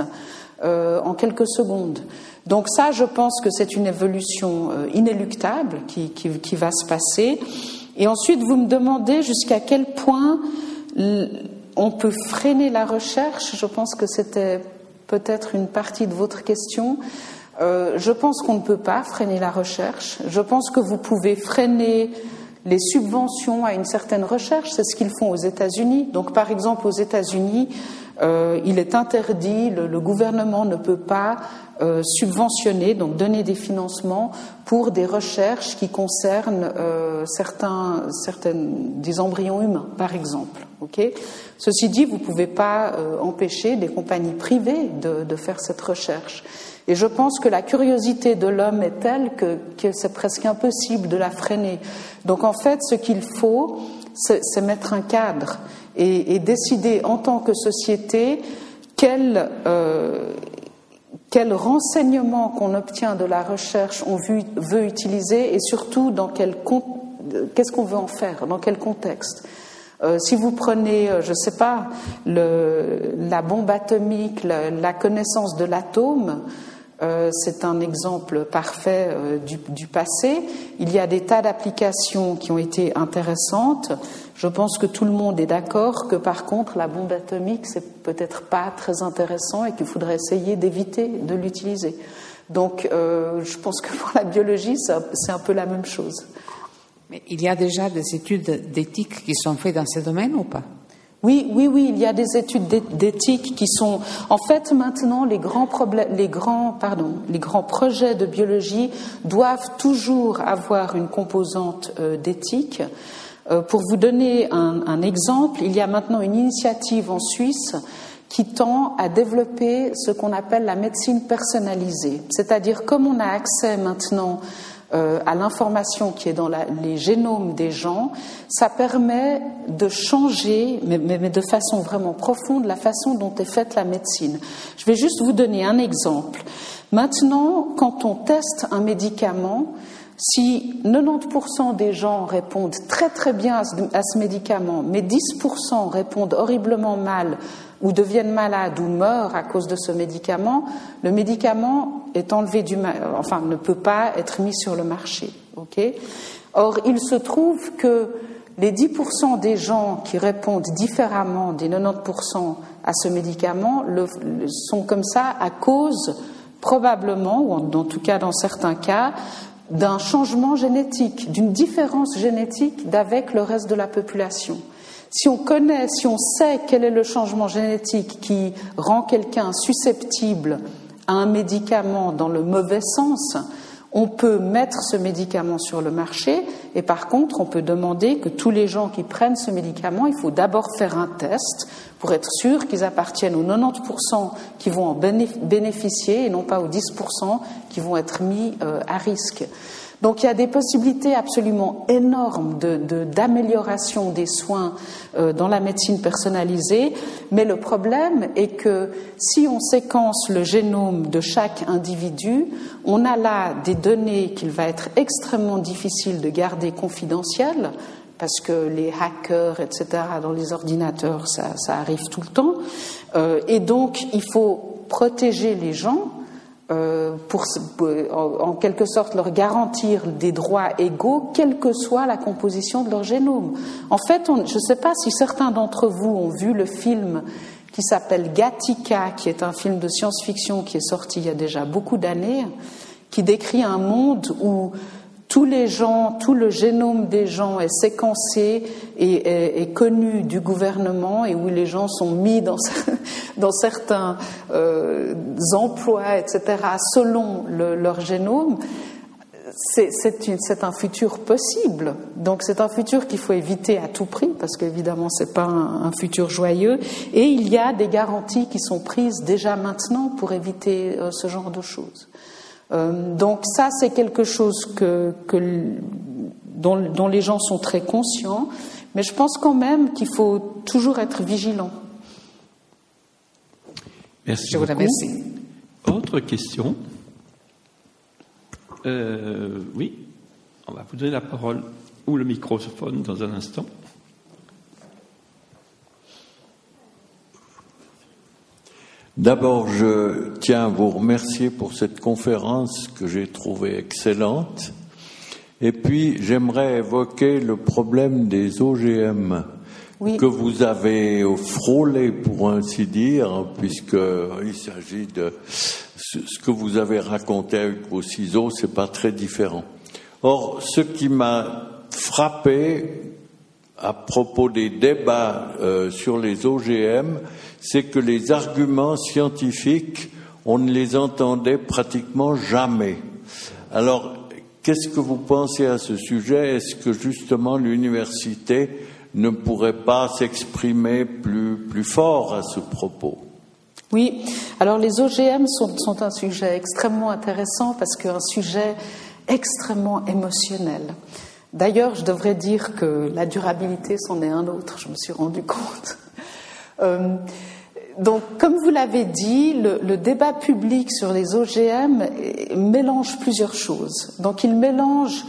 euh, en quelques secondes. Donc ça, je pense que c'est une évolution euh, inéluctable qui, qui, va se passer. Et ensuite, vous me demandez jusqu'à quel point on peut freiner la recherche. Je pense que c'était peut-être une partie de votre question. Euh, je pense qu'on ne peut pas freiner la recherche. Je pense que vous pouvez freiner les subventions à une certaine recherche. C'est ce qu'ils font aux États-Unis. Donc, par exemple, aux États-Unis, euh, il est interdit, le, gouvernement ne peut pas euh, subventionner, donc donner des financements pour des recherches qui concernent euh, certains, certaines, des embryons humains, par exemple. Ceci dit, vous ne pouvez pas empêcher des compagnies privées de, faire cette recherche. Et je pense que la curiosité de l'homme est telle que c'est presque impossible de la freiner. Donc en fait, ce qu'il faut, c'est mettre un cadre et, décider en tant que société quel, euh, qu'on obtient de la recherche on veut, utiliser et surtout dans quel qu'est-ce qu'on veut en faire, dans quel contexte. Euh, si vous prenez, euh, je ne sais pas, la bombe atomique, la connaissance de l'atome, euh, c'est un exemple parfait du, passé. Il y a des tas d'applications qui ont été intéressantes. Je pense que tout le monde est d'accord que par contre la bombe atomique c'est peut-être pas très intéressant et qu'il faudrait essayer d'éviter de l'utiliser. Donc euh, je pense que pour la biologie c'est un peu la même chose. Mais il y a déjà des études d'éthique qui sont faites dans ce domaine ou pas? Oui, oui, oui, il y a des études d'éthique qui sont. En fait, maintenant, les grands problèmes, les grands, pardon, les grands projets de biologie doivent toujours avoir une composante euh, d'éthique. Euh, pour vous donner un, exemple, il y a maintenant une initiative en Suisse qui tend à développer ce qu'on appelle la médecine personnalisée. C'est-à-dire, comme on a accès maintenant euh, à l'information qui est dans les génomes des gens, ça permet de changer, mais, de façon vraiment profonde, la façon dont est faite la médecine. Je vais juste vous donner un exemple. Maintenant, quand on teste un médicament, si 90% des gens répondent très très bien à ce, médicament, mais 10% répondent horriblement mal ou deviennent malades ou meurent à cause de ce médicament, le médicament est enlevé du, enfin, ne peut pas être mis sur le marché. Or, il se trouve que les 10% des gens qui répondent différemment des 90% à ce médicament sont comme ça à cause probablement, ou en tout cas dans certains cas, d'un changement génétique, d'une différence génétique d'avec le reste de la population. Si on connaît, si on sait quel est le changement génétique qui rend quelqu'un susceptible à un médicament dans le mauvais sens, on peut mettre ce médicament sur le marché et par contre, on peut demander que tous les gens qui prennent ce médicament, il faut d'abord faire un test pour être sûr qu'ils appartiennent aux 90% qui vont en bénéficier et non pas aux 10% qui vont être mis euh, à risque. Donc il y a des possibilités absolument énormes d'amélioration de, des soins euh, dans la médecine personnalisée, mais le problème est que si on séquence le génome de chaque individu, on a là des données qu'il va être extrêmement difficile de garder confidentielles parce que les hackers, etc., dans les ordinateurs, ça, arrive tout le temps. Euh, et donc, il faut protéger les gens pour, en quelque sorte leur garantir des droits égaux, quelle que soit la composition de leur génome. En fait, je ne sais pas si certains d'entre vous ont vu le film qui s'appelle Gattaca, qui est un film de science-fiction qui est sorti il y a déjà beaucoup d'années, qui décrit un monde où tous les gens, tout le génome des gens est séquencé et est, connu du gouvernement et où les gens sont mis dans, dans certains euh, emplois, etc., selon leur génome. c'est un futur possible. Donc c'est un futur qu'il faut éviter à tout prix parce qu'évidemment c'est pas un, futur joyeux. Et il y a des garanties qui sont prises déjà maintenant pour éviter euh, ce genre de choses. Euh, donc ça c'est quelque chose que, dont, les gens sont très conscients, mais je pense quand même qu'il faut toujours être vigilant. Merci. Je vous remercie. Autre question euh, oui, on va vous donner la parole ou le microphone dans un instant. D'abord, je tiens à vous remercier pour cette conférence que j'ai trouvée excellente. Et puis, j'aimerais évoquer le problème des OGM que vous avez frôlé, pour ainsi dire, puisqu'il s'agit de ce que vous avez raconté avec vos ciseaux, c'est pas très différent. Or, ce qui m'a frappé à propos des débats euh, sur les OGM, c'est que les arguments scientifiques, on ne les entendait pratiquement jamais. Alors, qu'est-ce que vous pensez à ce sujet? Est-ce que justement l'université ne pourrait pas s'exprimer plus, plus fort à ce propos? Oui, alors les OGM sont, sont un sujet extrêmement intéressant parce qu'un sujet extrêmement émotionnel. D'ailleurs, je devrais dire que la durabilité, c'en est un autre, je me suis rendu compte. Euh, donc, comme vous l'avez dit, le, débat public sur les OGM mélange plusieurs choses. Donc, il mélange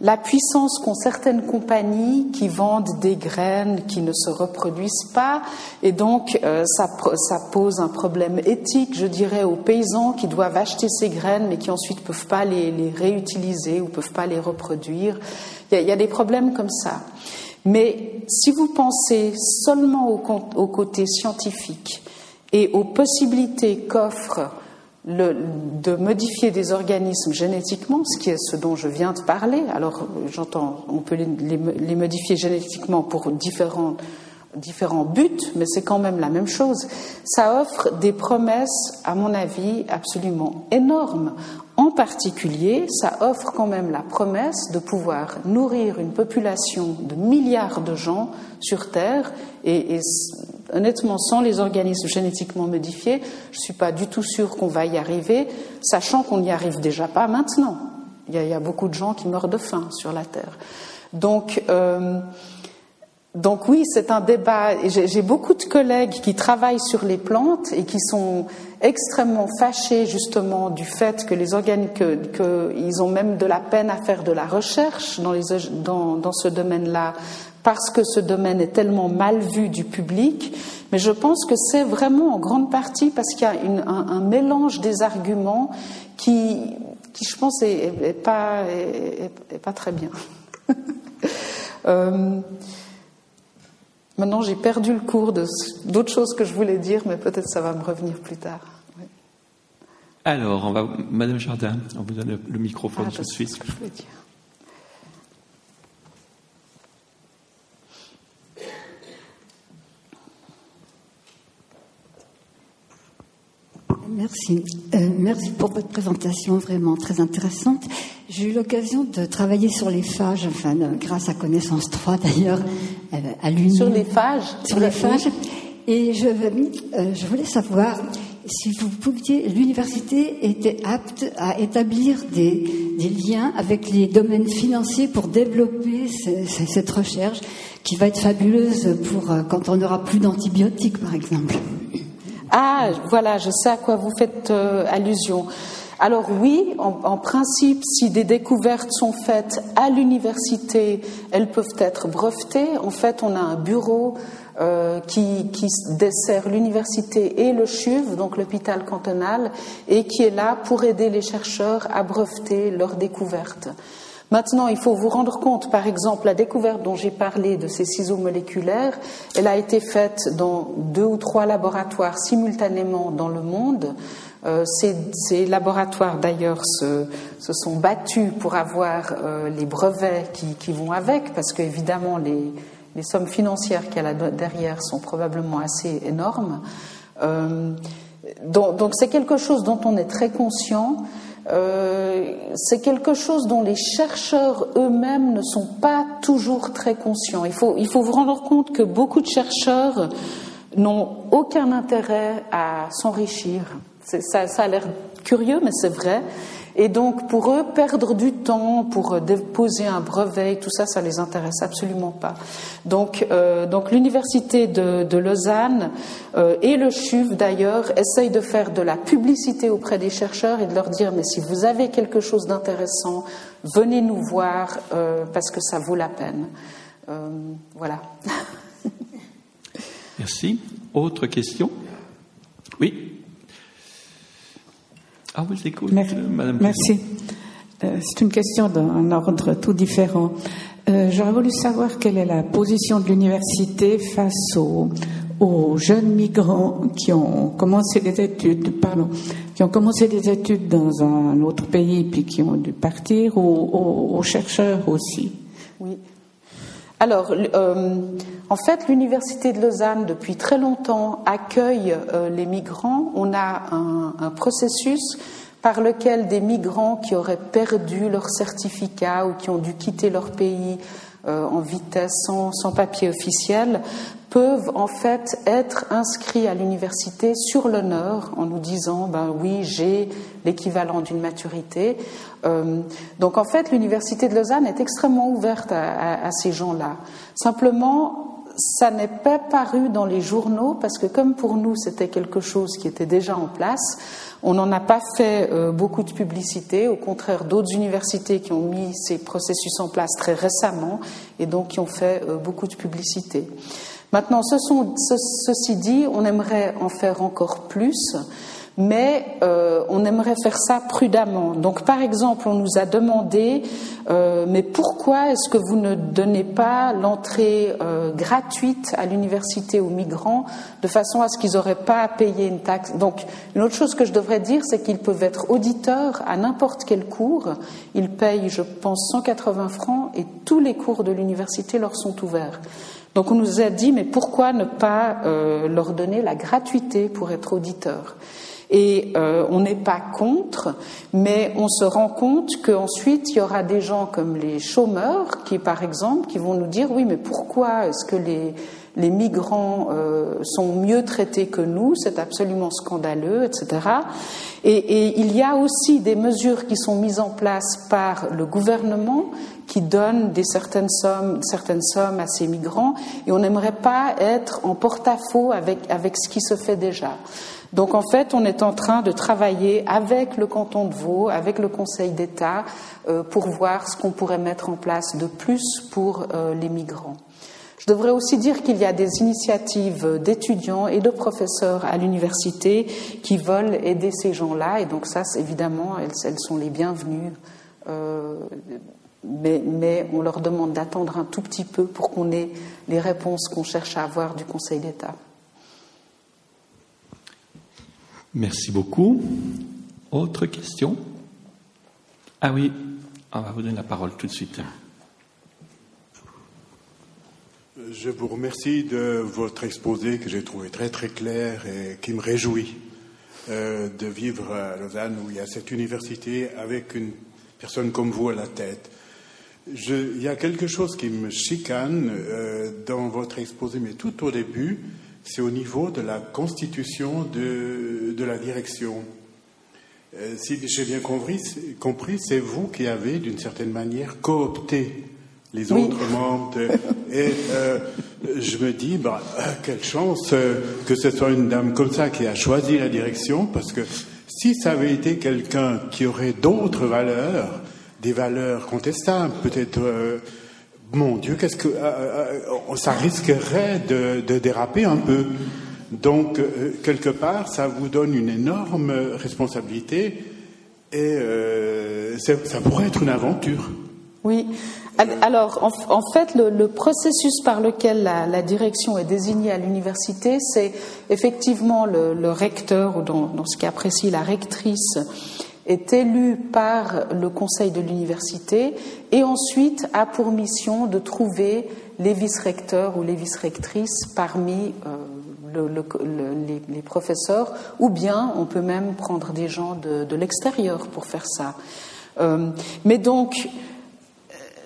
la puissance qu'ont certaines compagnies qui vendent des graines qui ne se reproduisent pas, et donc euh, ça, pose un problème éthique, je dirais, aux paysans qui doivent acheter ces graines, mais qui ensuite ne peuvent pas les, réutiliser ou ne peuvent pas les reproduire. Il y, a, des problèmes comme ça. Mais si vous pensez seulement au, côté scientifique et aux possibilités qu'offre de modifier des organismes génétiquement, ce qui est ce dont je viens de parler. Alors, j'entends, on peut les, modifier génétiquement pour différents, différents buts, mais c'est quand même la même chose. Ça offre des promesses, à mon avis, absolument énormes. En particulier, ça offre quand même la promesse de pouvoir nourrir une population de milliards de gens sur Terre et, honnêtement, sans les organismes génétiquement modifiés, je ne suis pas du tout sûre qu'on va y arriver, sachant qu'on n'y arrive déjà pas maintenant. Il y, a, beaucoup de gens qui meurent de faim sur la Terre. Donc, euh, donc oui, c'est un débat. J'ai beaucoup de collègues qui travaillent sur les plantes et qui sont extrêmement fâchés justement du fait que les organes, qu'ils ont même de la peine à faire de la recherche dans, les, dans, dans ce domaine-là parce que ce domaine est tellement mal vu du public, mais je pense que c'est vraiment en grande partie parce qu'il y a un, mélange des arguments qui, qui je pense, est, pas, est, pas très bien. euh, maintenant, j'ai perdu le cours d'autres choses que je voulais dire, mais peut-être ça va me revenir plus tard. Alors, on va, Madame Jardin, on vous donne le, microphone ah, tout de suite. Ce que je voulais dire. Merci. Euh, merci pour votre présentation vraiment très intéressante. J'ai eu l'occasion de travailler sur les phages, enfin, grâce à Connaissance 3 d'ailleurs, euh, à l'Uni. Sur les phages? Sur les phages. Et je, euh, je voulais savoir si vous pouviez, l'université était apte à établir des, des, liens avec les domaines financiers pour développer cette recherche qui va être fabuleuse pour quand on n'aura plus d'antibiotiques, par exemple. Ah, voilà, je sais à quoi vous faites euh, allusion. Alors oui, en, principe, si des découvertes sont faites à l'université, elles peuvent être brevetées. En fait, on a un bureau euh, qui, qui, dessert l'université et le CHUV, donc l'hôpital cantonal, et qui est là pour aider les chercheurs à breveter leurs découvertes. Maintenant, il faut vous rendre compte, par exemple, la découverte dont j'ai parlé de ces ciseaux moléculaires, elle a été faite dans deux ou trois laboratoires simultanément dans le monde. Euh, ces, laboratoires, d'ailleurs, se, sont battus pour avoir euh, les brevets qui, vont avec, parce qu'évidemment, les, les sommes financières qu'il y a derrière sont probablement assez énormes. Euh, donc, c'est quelque chose dont on est très conscient. Euh, c'est quelque chose dont les chercheurs eux-mêmes ne sont pas toujours très conscients. Il faut, il faut vous rendre compte que beaucoup de chercheurs n'ont aucun intérêt à s'enrichir. Ça, ça a l'air curieux, mais c'est vrai. Et donc, pour eux, perdre du temps pour déposer un brevet, tout ça, ça les intéresse absolument pas. Donc, euh, donc l'université de, de, Lausanne euh, et le CHUV d'ailleurs essayent de faire de la publicité auprès des chercheurs et de leur dire mais si vous avez quelque chose d'intéressant, venez nous voir euh, parce que ça vaut la peine. Euh, voilà. Merci. Autre question? Oui. Ah, vous écoute, Merci. Madame. Merci. Euh, c'est une question d'un ordre tout différent. Euh, J'aurais voulu savoir quelle est la position de l'université face aux, aux, jeunes migrants qui ont commencé des études, pardon, qui ont commencé des études dans un autre pays puis qui ont dû partir, ou aux, aux chercheurs aussi? Oui. Alors, euh, en fait, l'Université de Lausanne, depuis très longtemps, accueille euh, les migrants. On a un, processus par lequel des migrants qui auraient perdu leur certificat ou qui ont dû quitter leur pays en vitesse sans, papier officiel peuvent en fait être inscrits à l'université sur l'honneur en nous disant ben oui j'ai l'équivalent d'une maturité. Euh, donc en fait l'université de Lausanne est extrêmement ouverte à ces gens-là. Simplement ça n'est pas paru dans les journaux parce que comme pour nous c'était quelque chose qui était déjà en place on n'en a pas fait euh, beaucoup de publicité, au contraire d'autres universités qui ont mis ces processus en place très récemment et donc qui ont fait euh, beaucoup de publicité. Maintenant, ceci dit, on aimerait en faire encore plus, mais euh, on aimerait faire ça prudemment. Donc, par exemple, on nous a demandé, euh, mais pourquoi est-ce que vous ne donnez pas l'entrée euh, gratuite à l'université aux migrants de façon à ce qu'ils n'auraient pas à payer une taxe? Donc, une autre chose que je devrais dire, c'est qu'ils peuvent être auditeurs à n'importe quel cours. Ils payent, je pense, 180 francs et tous les cours de l'université leur sont ouverts. Donc, on nous a dit, mais pourquoi ne pas euh, leur donner la gratuité pour être auditeurs? Et euh, on n'est pas contre, mais on se rend compte qu'ensuite il y aura des gens comme les chômeurs qui, par exemple, qui vont nous dire oui, mais pourquoi est-ce que les, les migrants euh, sont mieux traités que nous C'est absolument scandaleux, etc. Et, il y a aussi des mesures qui sont mises en place par le gouvernement qui donne des certaines sommes, certaines sommes à ces migrants, et on n'aimerait pas être en porte-à-faux avec, avec ce qui se fait déjà. Donc en fait, on est en train de travailler avec le canton de Vaud, avec le Conseil d'État, euh, pour voir ce qu'on pourrait mettre en place de plus pour euh, les migrants. Je devrais aussi dire qu'il y a des initiatives d'étudiants et de professeurs à l'université qui veulent aider ces gens-là, et donc ça, évidemment, elles, sont les bienvenues. Euh, mais, on leur demande d'attendre un tout petit peu pour qu'on ait les réponses qu'on cherche à avoir du Conseil d'État. Merci beaucoup. Autre question? Ah oui, on va vous donner la parole tout de suite. Je vous remercie de votre exposé que j'ai trouvé très très clair et qui me réjouit euh, de vivre à Lausanne où il y a cette université avec une personne comme vous à la tête. Je, il y a quelque chose qui me chicane euh, dans votre exposé, mais tout au début, c'est au niveau de la constitution de, de la direction. Euh, si j'ai bien compris, compris c'est vous qui avez, d'une certaine manière, coopté les Oui. autres membres. de- et euh, je me dis, bah, quelle chance euh, que ce soit une dame comme ça qui a choisi la direction, parce que si ça avait été quelqu'un qui aurait d'autres valeurs, des valeurs contestables, peut-être, euh, mon Dieu, qu'est-ce que euh, ça risquerait de, de déraper un peu. Donc, quelque part, ça vous donne une énorme responsabilité et ça pourrait être une aventure. Oui. Al- Alors, en, fait, le, processus par lequel la, direction est désignée à l'université, c'est effectivement le, recteur, ou dans, ce cas précis, la rectrice, est élu par le conseil de l'université et ensuite a pour mission de trouver les vice-recteurs ou les vice-rectrices parmi euh, les, professeurs, ou bien on peut même prendre des gens de, l'extérieur pour faire ça. mais donc,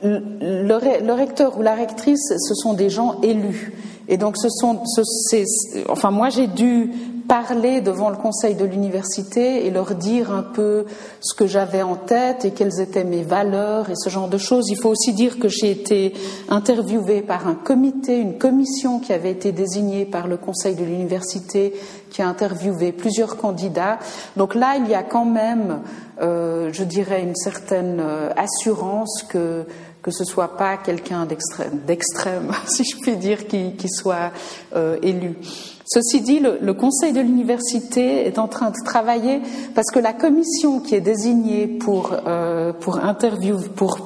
le, recteur ou la rectrice, ce sont des gens élus. Et donc, ce sont, enfin, moi, j'ai dû parler devant le conseil de l'université et leur dire un peu ce que j'avais en tête et quelles étaient mes valeurs et ce genre de choses. Il faut aussi dire que j'ai été interviewée par un comité, une commission qui avait été désignée par le conseil de l'université qui a interviewé plusieurs candidats. Donc là, il y a quand même, euh, je dirais, une certaine euh, assurance que que ce soit pas quelqu'un d'extrême, d'extrême, si je puis dire, qui, soit euh, élu. Ceci dit, le, conseil de l'université est en train de travailler parce que la commission qui est désignée pour euh, pour interview, pour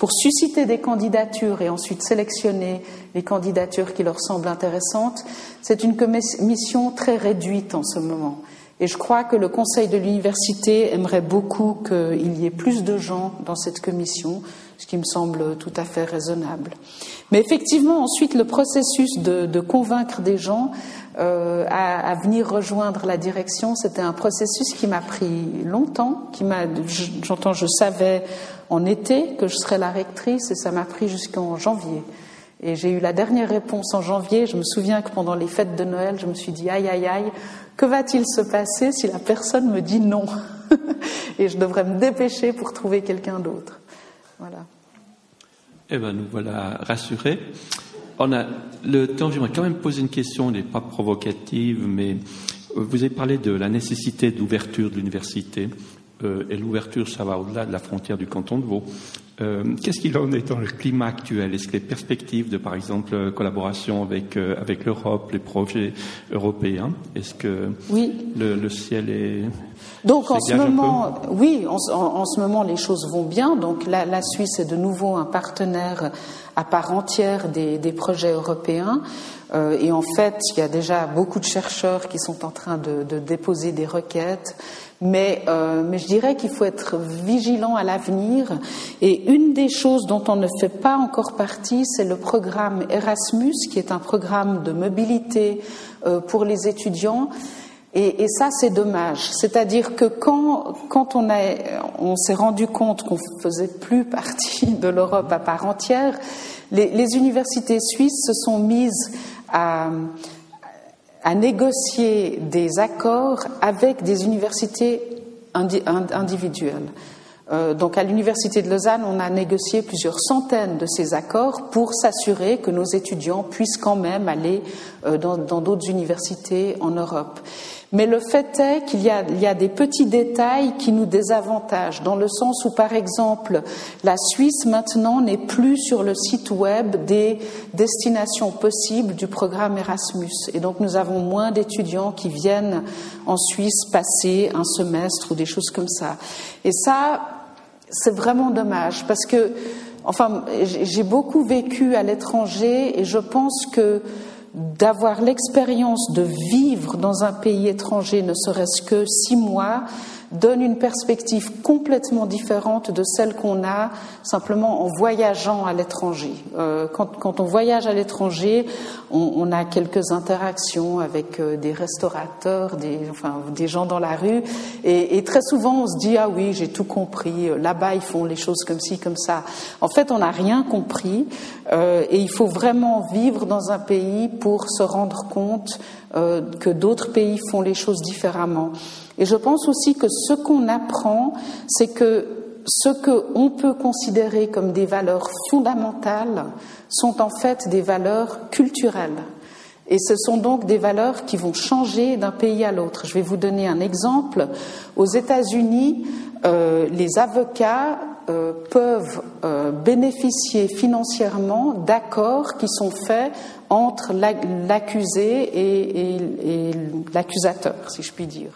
pour susciter des candidatures et ensuite sélectionner les candidatures qui leur semblent intéressantes, c'est une commission très réduite en ce moment. Et je crois que le conseil de l'université aimerait beaucoup qu'il y ait plus de gens dans cette commission ce qui me semble tout à fait raisonnable. Mais effectivement, ensuite, le processus de, convaincre des gens euh, à, venir rejoindre la direction, c'était un processus qui m'a pris longtemps, qui m'a, j'entends, je savais en été que je serais la rectrice et ça m'a pris jusqu'en janvier. Et j'ai eu la dernière réponse en janvier. Je me souviens que pendant les fêtes de Noël, je me suis dit aïe aïe aïe, que va-t-il se passer si la personne me dit non Et je devrais me dépêcher pour trouver quelqu'un d'autre? Voilà. Eh bien, nous voilà rassurés. On a le temps, j'aimerais quand même poser une question, elle n'est pas provocative, mais euh, vous avez parlé de la nécessité d'ouverture de l'université. Euh, et l'ouverture, ça va au-delà de la frontière du canton de Vaud. Euh, qu'est-ce qu'il en est dans le climat actuel? Est-ce que les perspectives de, par exemple, collaboration avec, avec l'Europe, les projets européens, est-ce que oui. le, ciel est... Donc en ce moment, oui, en, ce moment les choses vont bien. Donc la, la, Suisse est de nouveau un partenaire à part entière des, des projets européens. Euh, et en fait, il y a déjà beaucoup de chercheurs qui sont en train de, de déposer des requêtes. Mais, euh, mais je dirais qu'il faut être vigilant à l'avenir. Et une des choses dont on ne fait pas encore partie, c'est le programme Erasmus, qui est un programme de mobilité euh, pour les étudiants et, et ça, c'est dommage. C'est-à-dire que quand, quand on, on s'est rendu compte qu'on faisait plus partie de l'Europe à part entière, les, les, universités suisses se sont mises à, à négocier des accords avec des universités individuelles. Euh, donc à l'Université de Lausanne, on a négocié plusieurs centaines de ces accords pour s'assurer que nos étudiants puissent quand même aller euh, dans d'autres universités en Europe. Mais le fait est qu'il y, y, a des petits détails qui nous désavantagent, dans le sens où, par exemple, la Suisse maintenant n'est plus sur le site web des destinations possibles du programme Erasmus. Et donc nous avons moins d'étudiants qui viennent en Suisse passer un semestre ou des choses comme ça. Et ça, c'est vraiment dommage, parce que, enfin, j'ai beaucoup vécu à l'étranger et je pense que d'avoir l'expérience de vivre dans un pays étranger, ne serait-ce que six mois, donne une perspective complètement différente de celle qu'on a simplement en voyageant à l'étranger. Euh, quand, quand, on voyage à l'étranger, on, on, a quelques interactions avec euh, des restaurateurs, des, enfin, des gens dans la rue, et, et très souvent on se dit ah oui j'ai tout compris. Là-bas ils font les choses comme ci comme ça. En fait on n'a rien compris, euh, et il faut vraiment vivre dans un pays pour se rendre compte euh, que d'autres pays font les choses différemment. Et je pense aussi que ce qu'on apprend, c'est que ce qu'on peut considérer comme des valeurs fondamentales sont en fait des valeurs culturelles. Et ce sont donc des valeurs qui vont changer d'un pays à l'autre. Je vais vous donner un exemple. Aux États-Unis, euh, les avocats euh, peuvent bénéficier financièrement d'accords qui sont faits entre l'accusé et, l'accusateur, si je puis dire.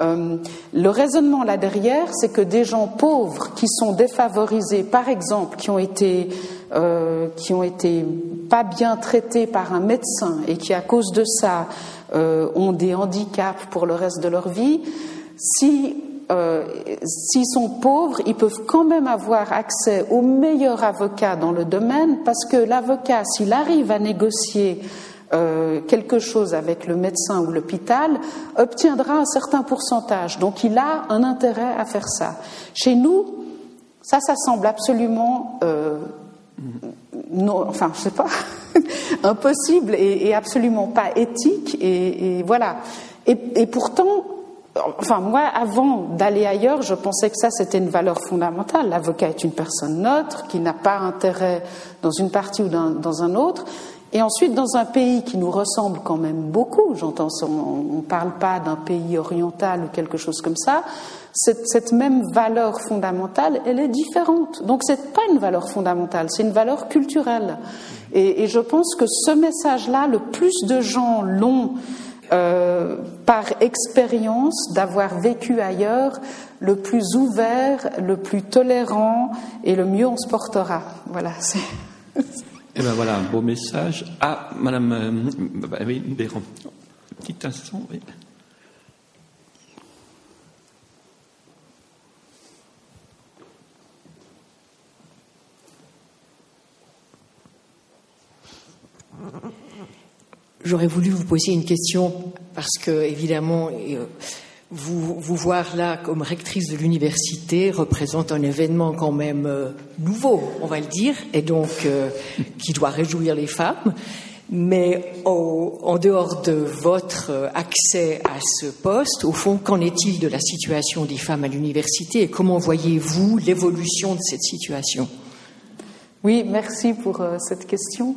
Euh, le raisonnement là derrière, c'est que des gens pauvres qui sont défavorisés, par exemple, qui ont été euh, qui ont été pas bien traités par un médecin et qui à cause de ça euh, ont des handicaps pour le reste de leur vie, si s'ils sont pauvres, ils peuvent quand même avoir accès au meilleur avocat dans le domaine parce que l'avocat, s'il arrive à négocier euh, quelque chose avec le médecin ou l'hôpital obtiendra un certain pourcentage. Donc il a un intérêt à faire ça. Chez nous, ça, ça semble absolument, euh, non, enfin, je sais pas, impossible et, absolument pas éthique. Et, voilà. et pourtant, Enfin, moi, avant d'aller ailleurs, je pensais que ça, c'était une valeur fondamentale. L'avocat est une personne neutre, qui n'a pas intérêt dans une partie ou dans, un autre. Et ensuite, dans un pays qui nous ressemble quand même beaucoup, j'entends, on ne parle pas d'un pays oriental ou quelque chose comme ça, cette, même valeur fondamentale, elle est différente. Donc, ce n'est pas une valeur fondamentale, c'est une valeur culturelle. Et je pense que ce message-là, le plus de gens l'ont euh, par expérience d'avoir vécu ailleurs, le plus ouvert, le plus tolérant et le mieux on se portera. Voilà. Et eh ben voilà un beau message. Ah, Madame euh, oui, Béran. Petit instant, oui. J'aurais voulu vous poser une question parce que, évidemment, euh, vous, vous voir là comme rectrice de l'université représente un événement quand même euh, nouveau, on va le dire, et donc euh, qui doit réjouir les femmes. Mais en dehors de votre accès à ce poste, au fond, qu'en est-il de la situation des femmes à l'université et comment voyez-vous l'évolution de cette situation? Oui, merci pour cette question.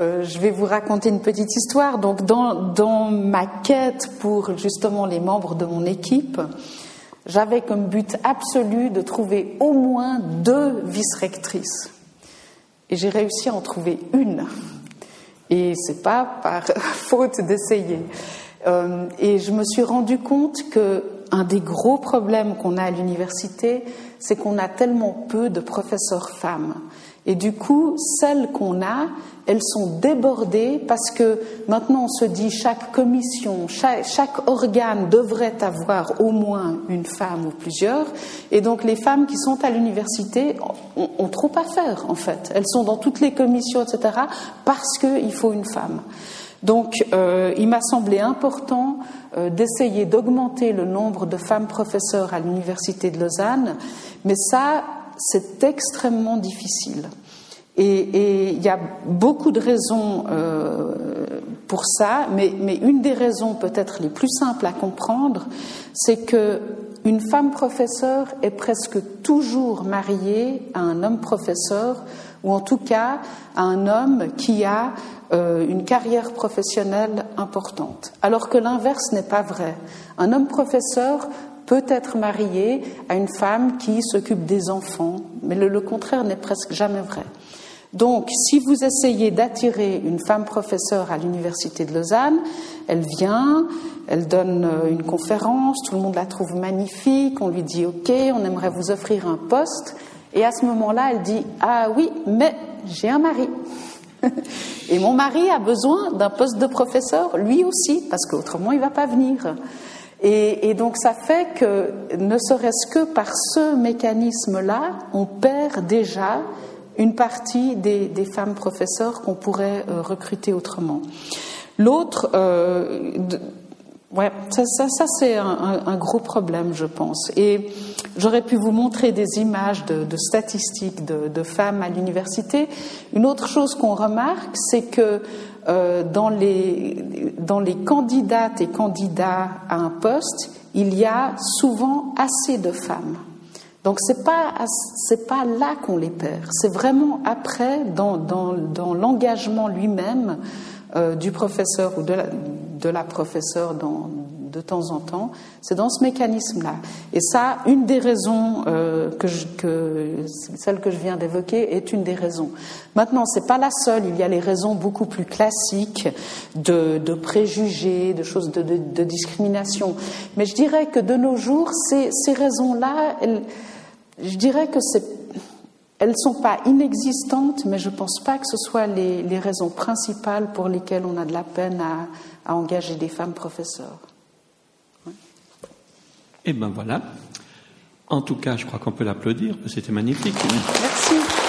Euh, je vais vous raconter une petite histoire. Donc, dans, ma quête pour justement les membres de mon équipe, j'avais comme but absolu de trouver au moins deux vice-rectrices. Et j'ai réussi à en trouver une. Et c'est pas par faute d'essayer. Euh, et je me suis rendu compte que un des gros problèmes qu'on a à l'université, c'est qu'on a tellement peu de professeurs femmes. Et du coup, celles qu'on a, elles sont débordées parce que maintenant on se dit chaque commission, chaque, organe devrait avoir au moins une femme ou plusieurs. Et donc les femmes qui sont à l'université ont, trop à faire en fait. Elles sont dans toutes les commissions, etc. parce qu'il faut une femme. Donc euh, il m'a semblé important euh, d'essayer d'augmenter le nombre de femmes professeurs à l'université de Lausanne, mais ça, c'est extrêmement difficile. Et il y a beaucoup de raisons euh, pour ça, mais, une des raisons peut-être les plus simples à comprendre, c'est que une femme professeure est presque toujours mariée à un homme professeur, ou en tout cas à un homme qui a euh, une carrière professionnelle importante, alors que l'inverse n'est pas vrai. Un homme professeur peut être marié à une femme qui s'occupe des enfants, mais le contraire n'est presque jamais vrai. Donc, si vous essayez d'attirer une femme professeure à l'Université de Lausanne, elle vient, elle donne euh, une conférence, tout le monde la trouve magnifique, on lui dit OK, on aimerait vous offrir un poste, et à ce moment-là, elle dit Ah oui, mais j'ai un mari. et mon mari a besoin d'un poste de professeur, lui aussi, parce qu'autrement, il ne va pas venir. Et, et, donc ça fait que, ne serait-ce que par ce mécanisme-là, on perd déjà une partie des, femmes professeurs qu'on pourrait euh, recruter autrement. L'autre, euh, ouais, ça, ça, c'est un, gros problème, je pense. Et j'aurais pu vous montrer des images de, statistiques de, femmes à l'université. Une autre chose qu'on remarque, c'est que euh, dans, les, dans les candidates et candidats à un poste, il y a souvent assez de femmes. Donc c'est pas c'est pas là qu'on les perd, c'est vraiment après dans, dans, dans l'engagement lui-même euh, du professeur ou de la, de la professeure de temps en temps, c'est dans ce mécanisme-là. Et ça, une des raisons euh, que, je, que celle que je viens d'évoquer est une des raisons. Maintenant, c'est pas la seule. Il y a les raisons beaucoup plus classiques de, de préjugés, de choses de, de, de, discrimination. Mais je dirais que de nos jours, ces, ces raisons-là, je dirais que c'est, elles ne sont pas inexistantes, mais je ne pense pas que ce soit les, raisons principales pour lesquelles on a de la peine à, engager des femmes professeurs. Et eh ben voilà. En tout cas, je crois qu'on peut l'applaudir, c'était magnifique. Merci.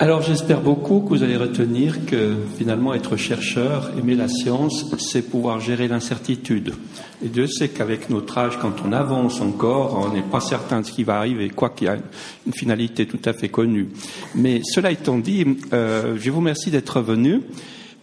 Alors j'espère beaucoup que vous allez retenir que finalement être chercheur, aimer la science, c'est pouvoir gérer l'incertitude. Et Dieu sait qu'avec notre âge, quand on avance encore, on n'est pas certain de ce qui va arriver, quoi qu'il y ait une finalité tout à fait connue. Mais cela étant dit, euh, je vous remercie d'être venu.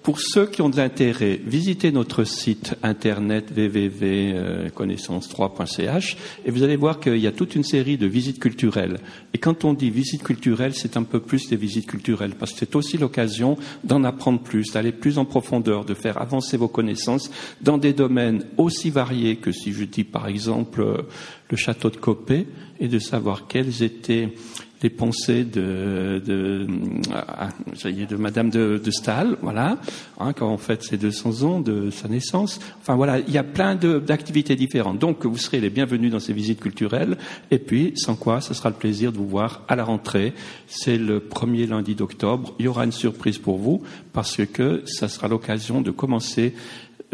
Pour ceux qui ont de l'intérêt, visitez notre site internet www.connaissance3.ch et vous allez voir qu'il y a toute une série de visites culturelles. Et quand on dit visite culturelle, c'est un peu plus des visites culturelles parce que c'est aussi l'occasion d'en apprendre plus, d'aller plus en profondeur, de faire avancer vos connaissances dans des domaines aussi variés que si je dis par exemple le château de Copé et de savoir quels étaient les pensées de, de, ah, de Madame de, de Stahl, voilà, hein, quand on fête ses 200 ans de sa naissance. Enfin voilà, il y a plein d'activités différentes. Donc vous serez les bienvenus dans ces visites culturelles. Et puis, sans quoi, ce sera le plaisir de vous voir à la rentrée. C'est le premier lundi d'octobre. Il y aura une surprise pour vous parce que ça sera l'occasion de commencer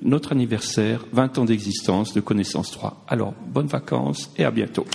notre anniversaire, 20 ans d'existence de Connaissance 3. Alors, bonnes vacances et à bientôt.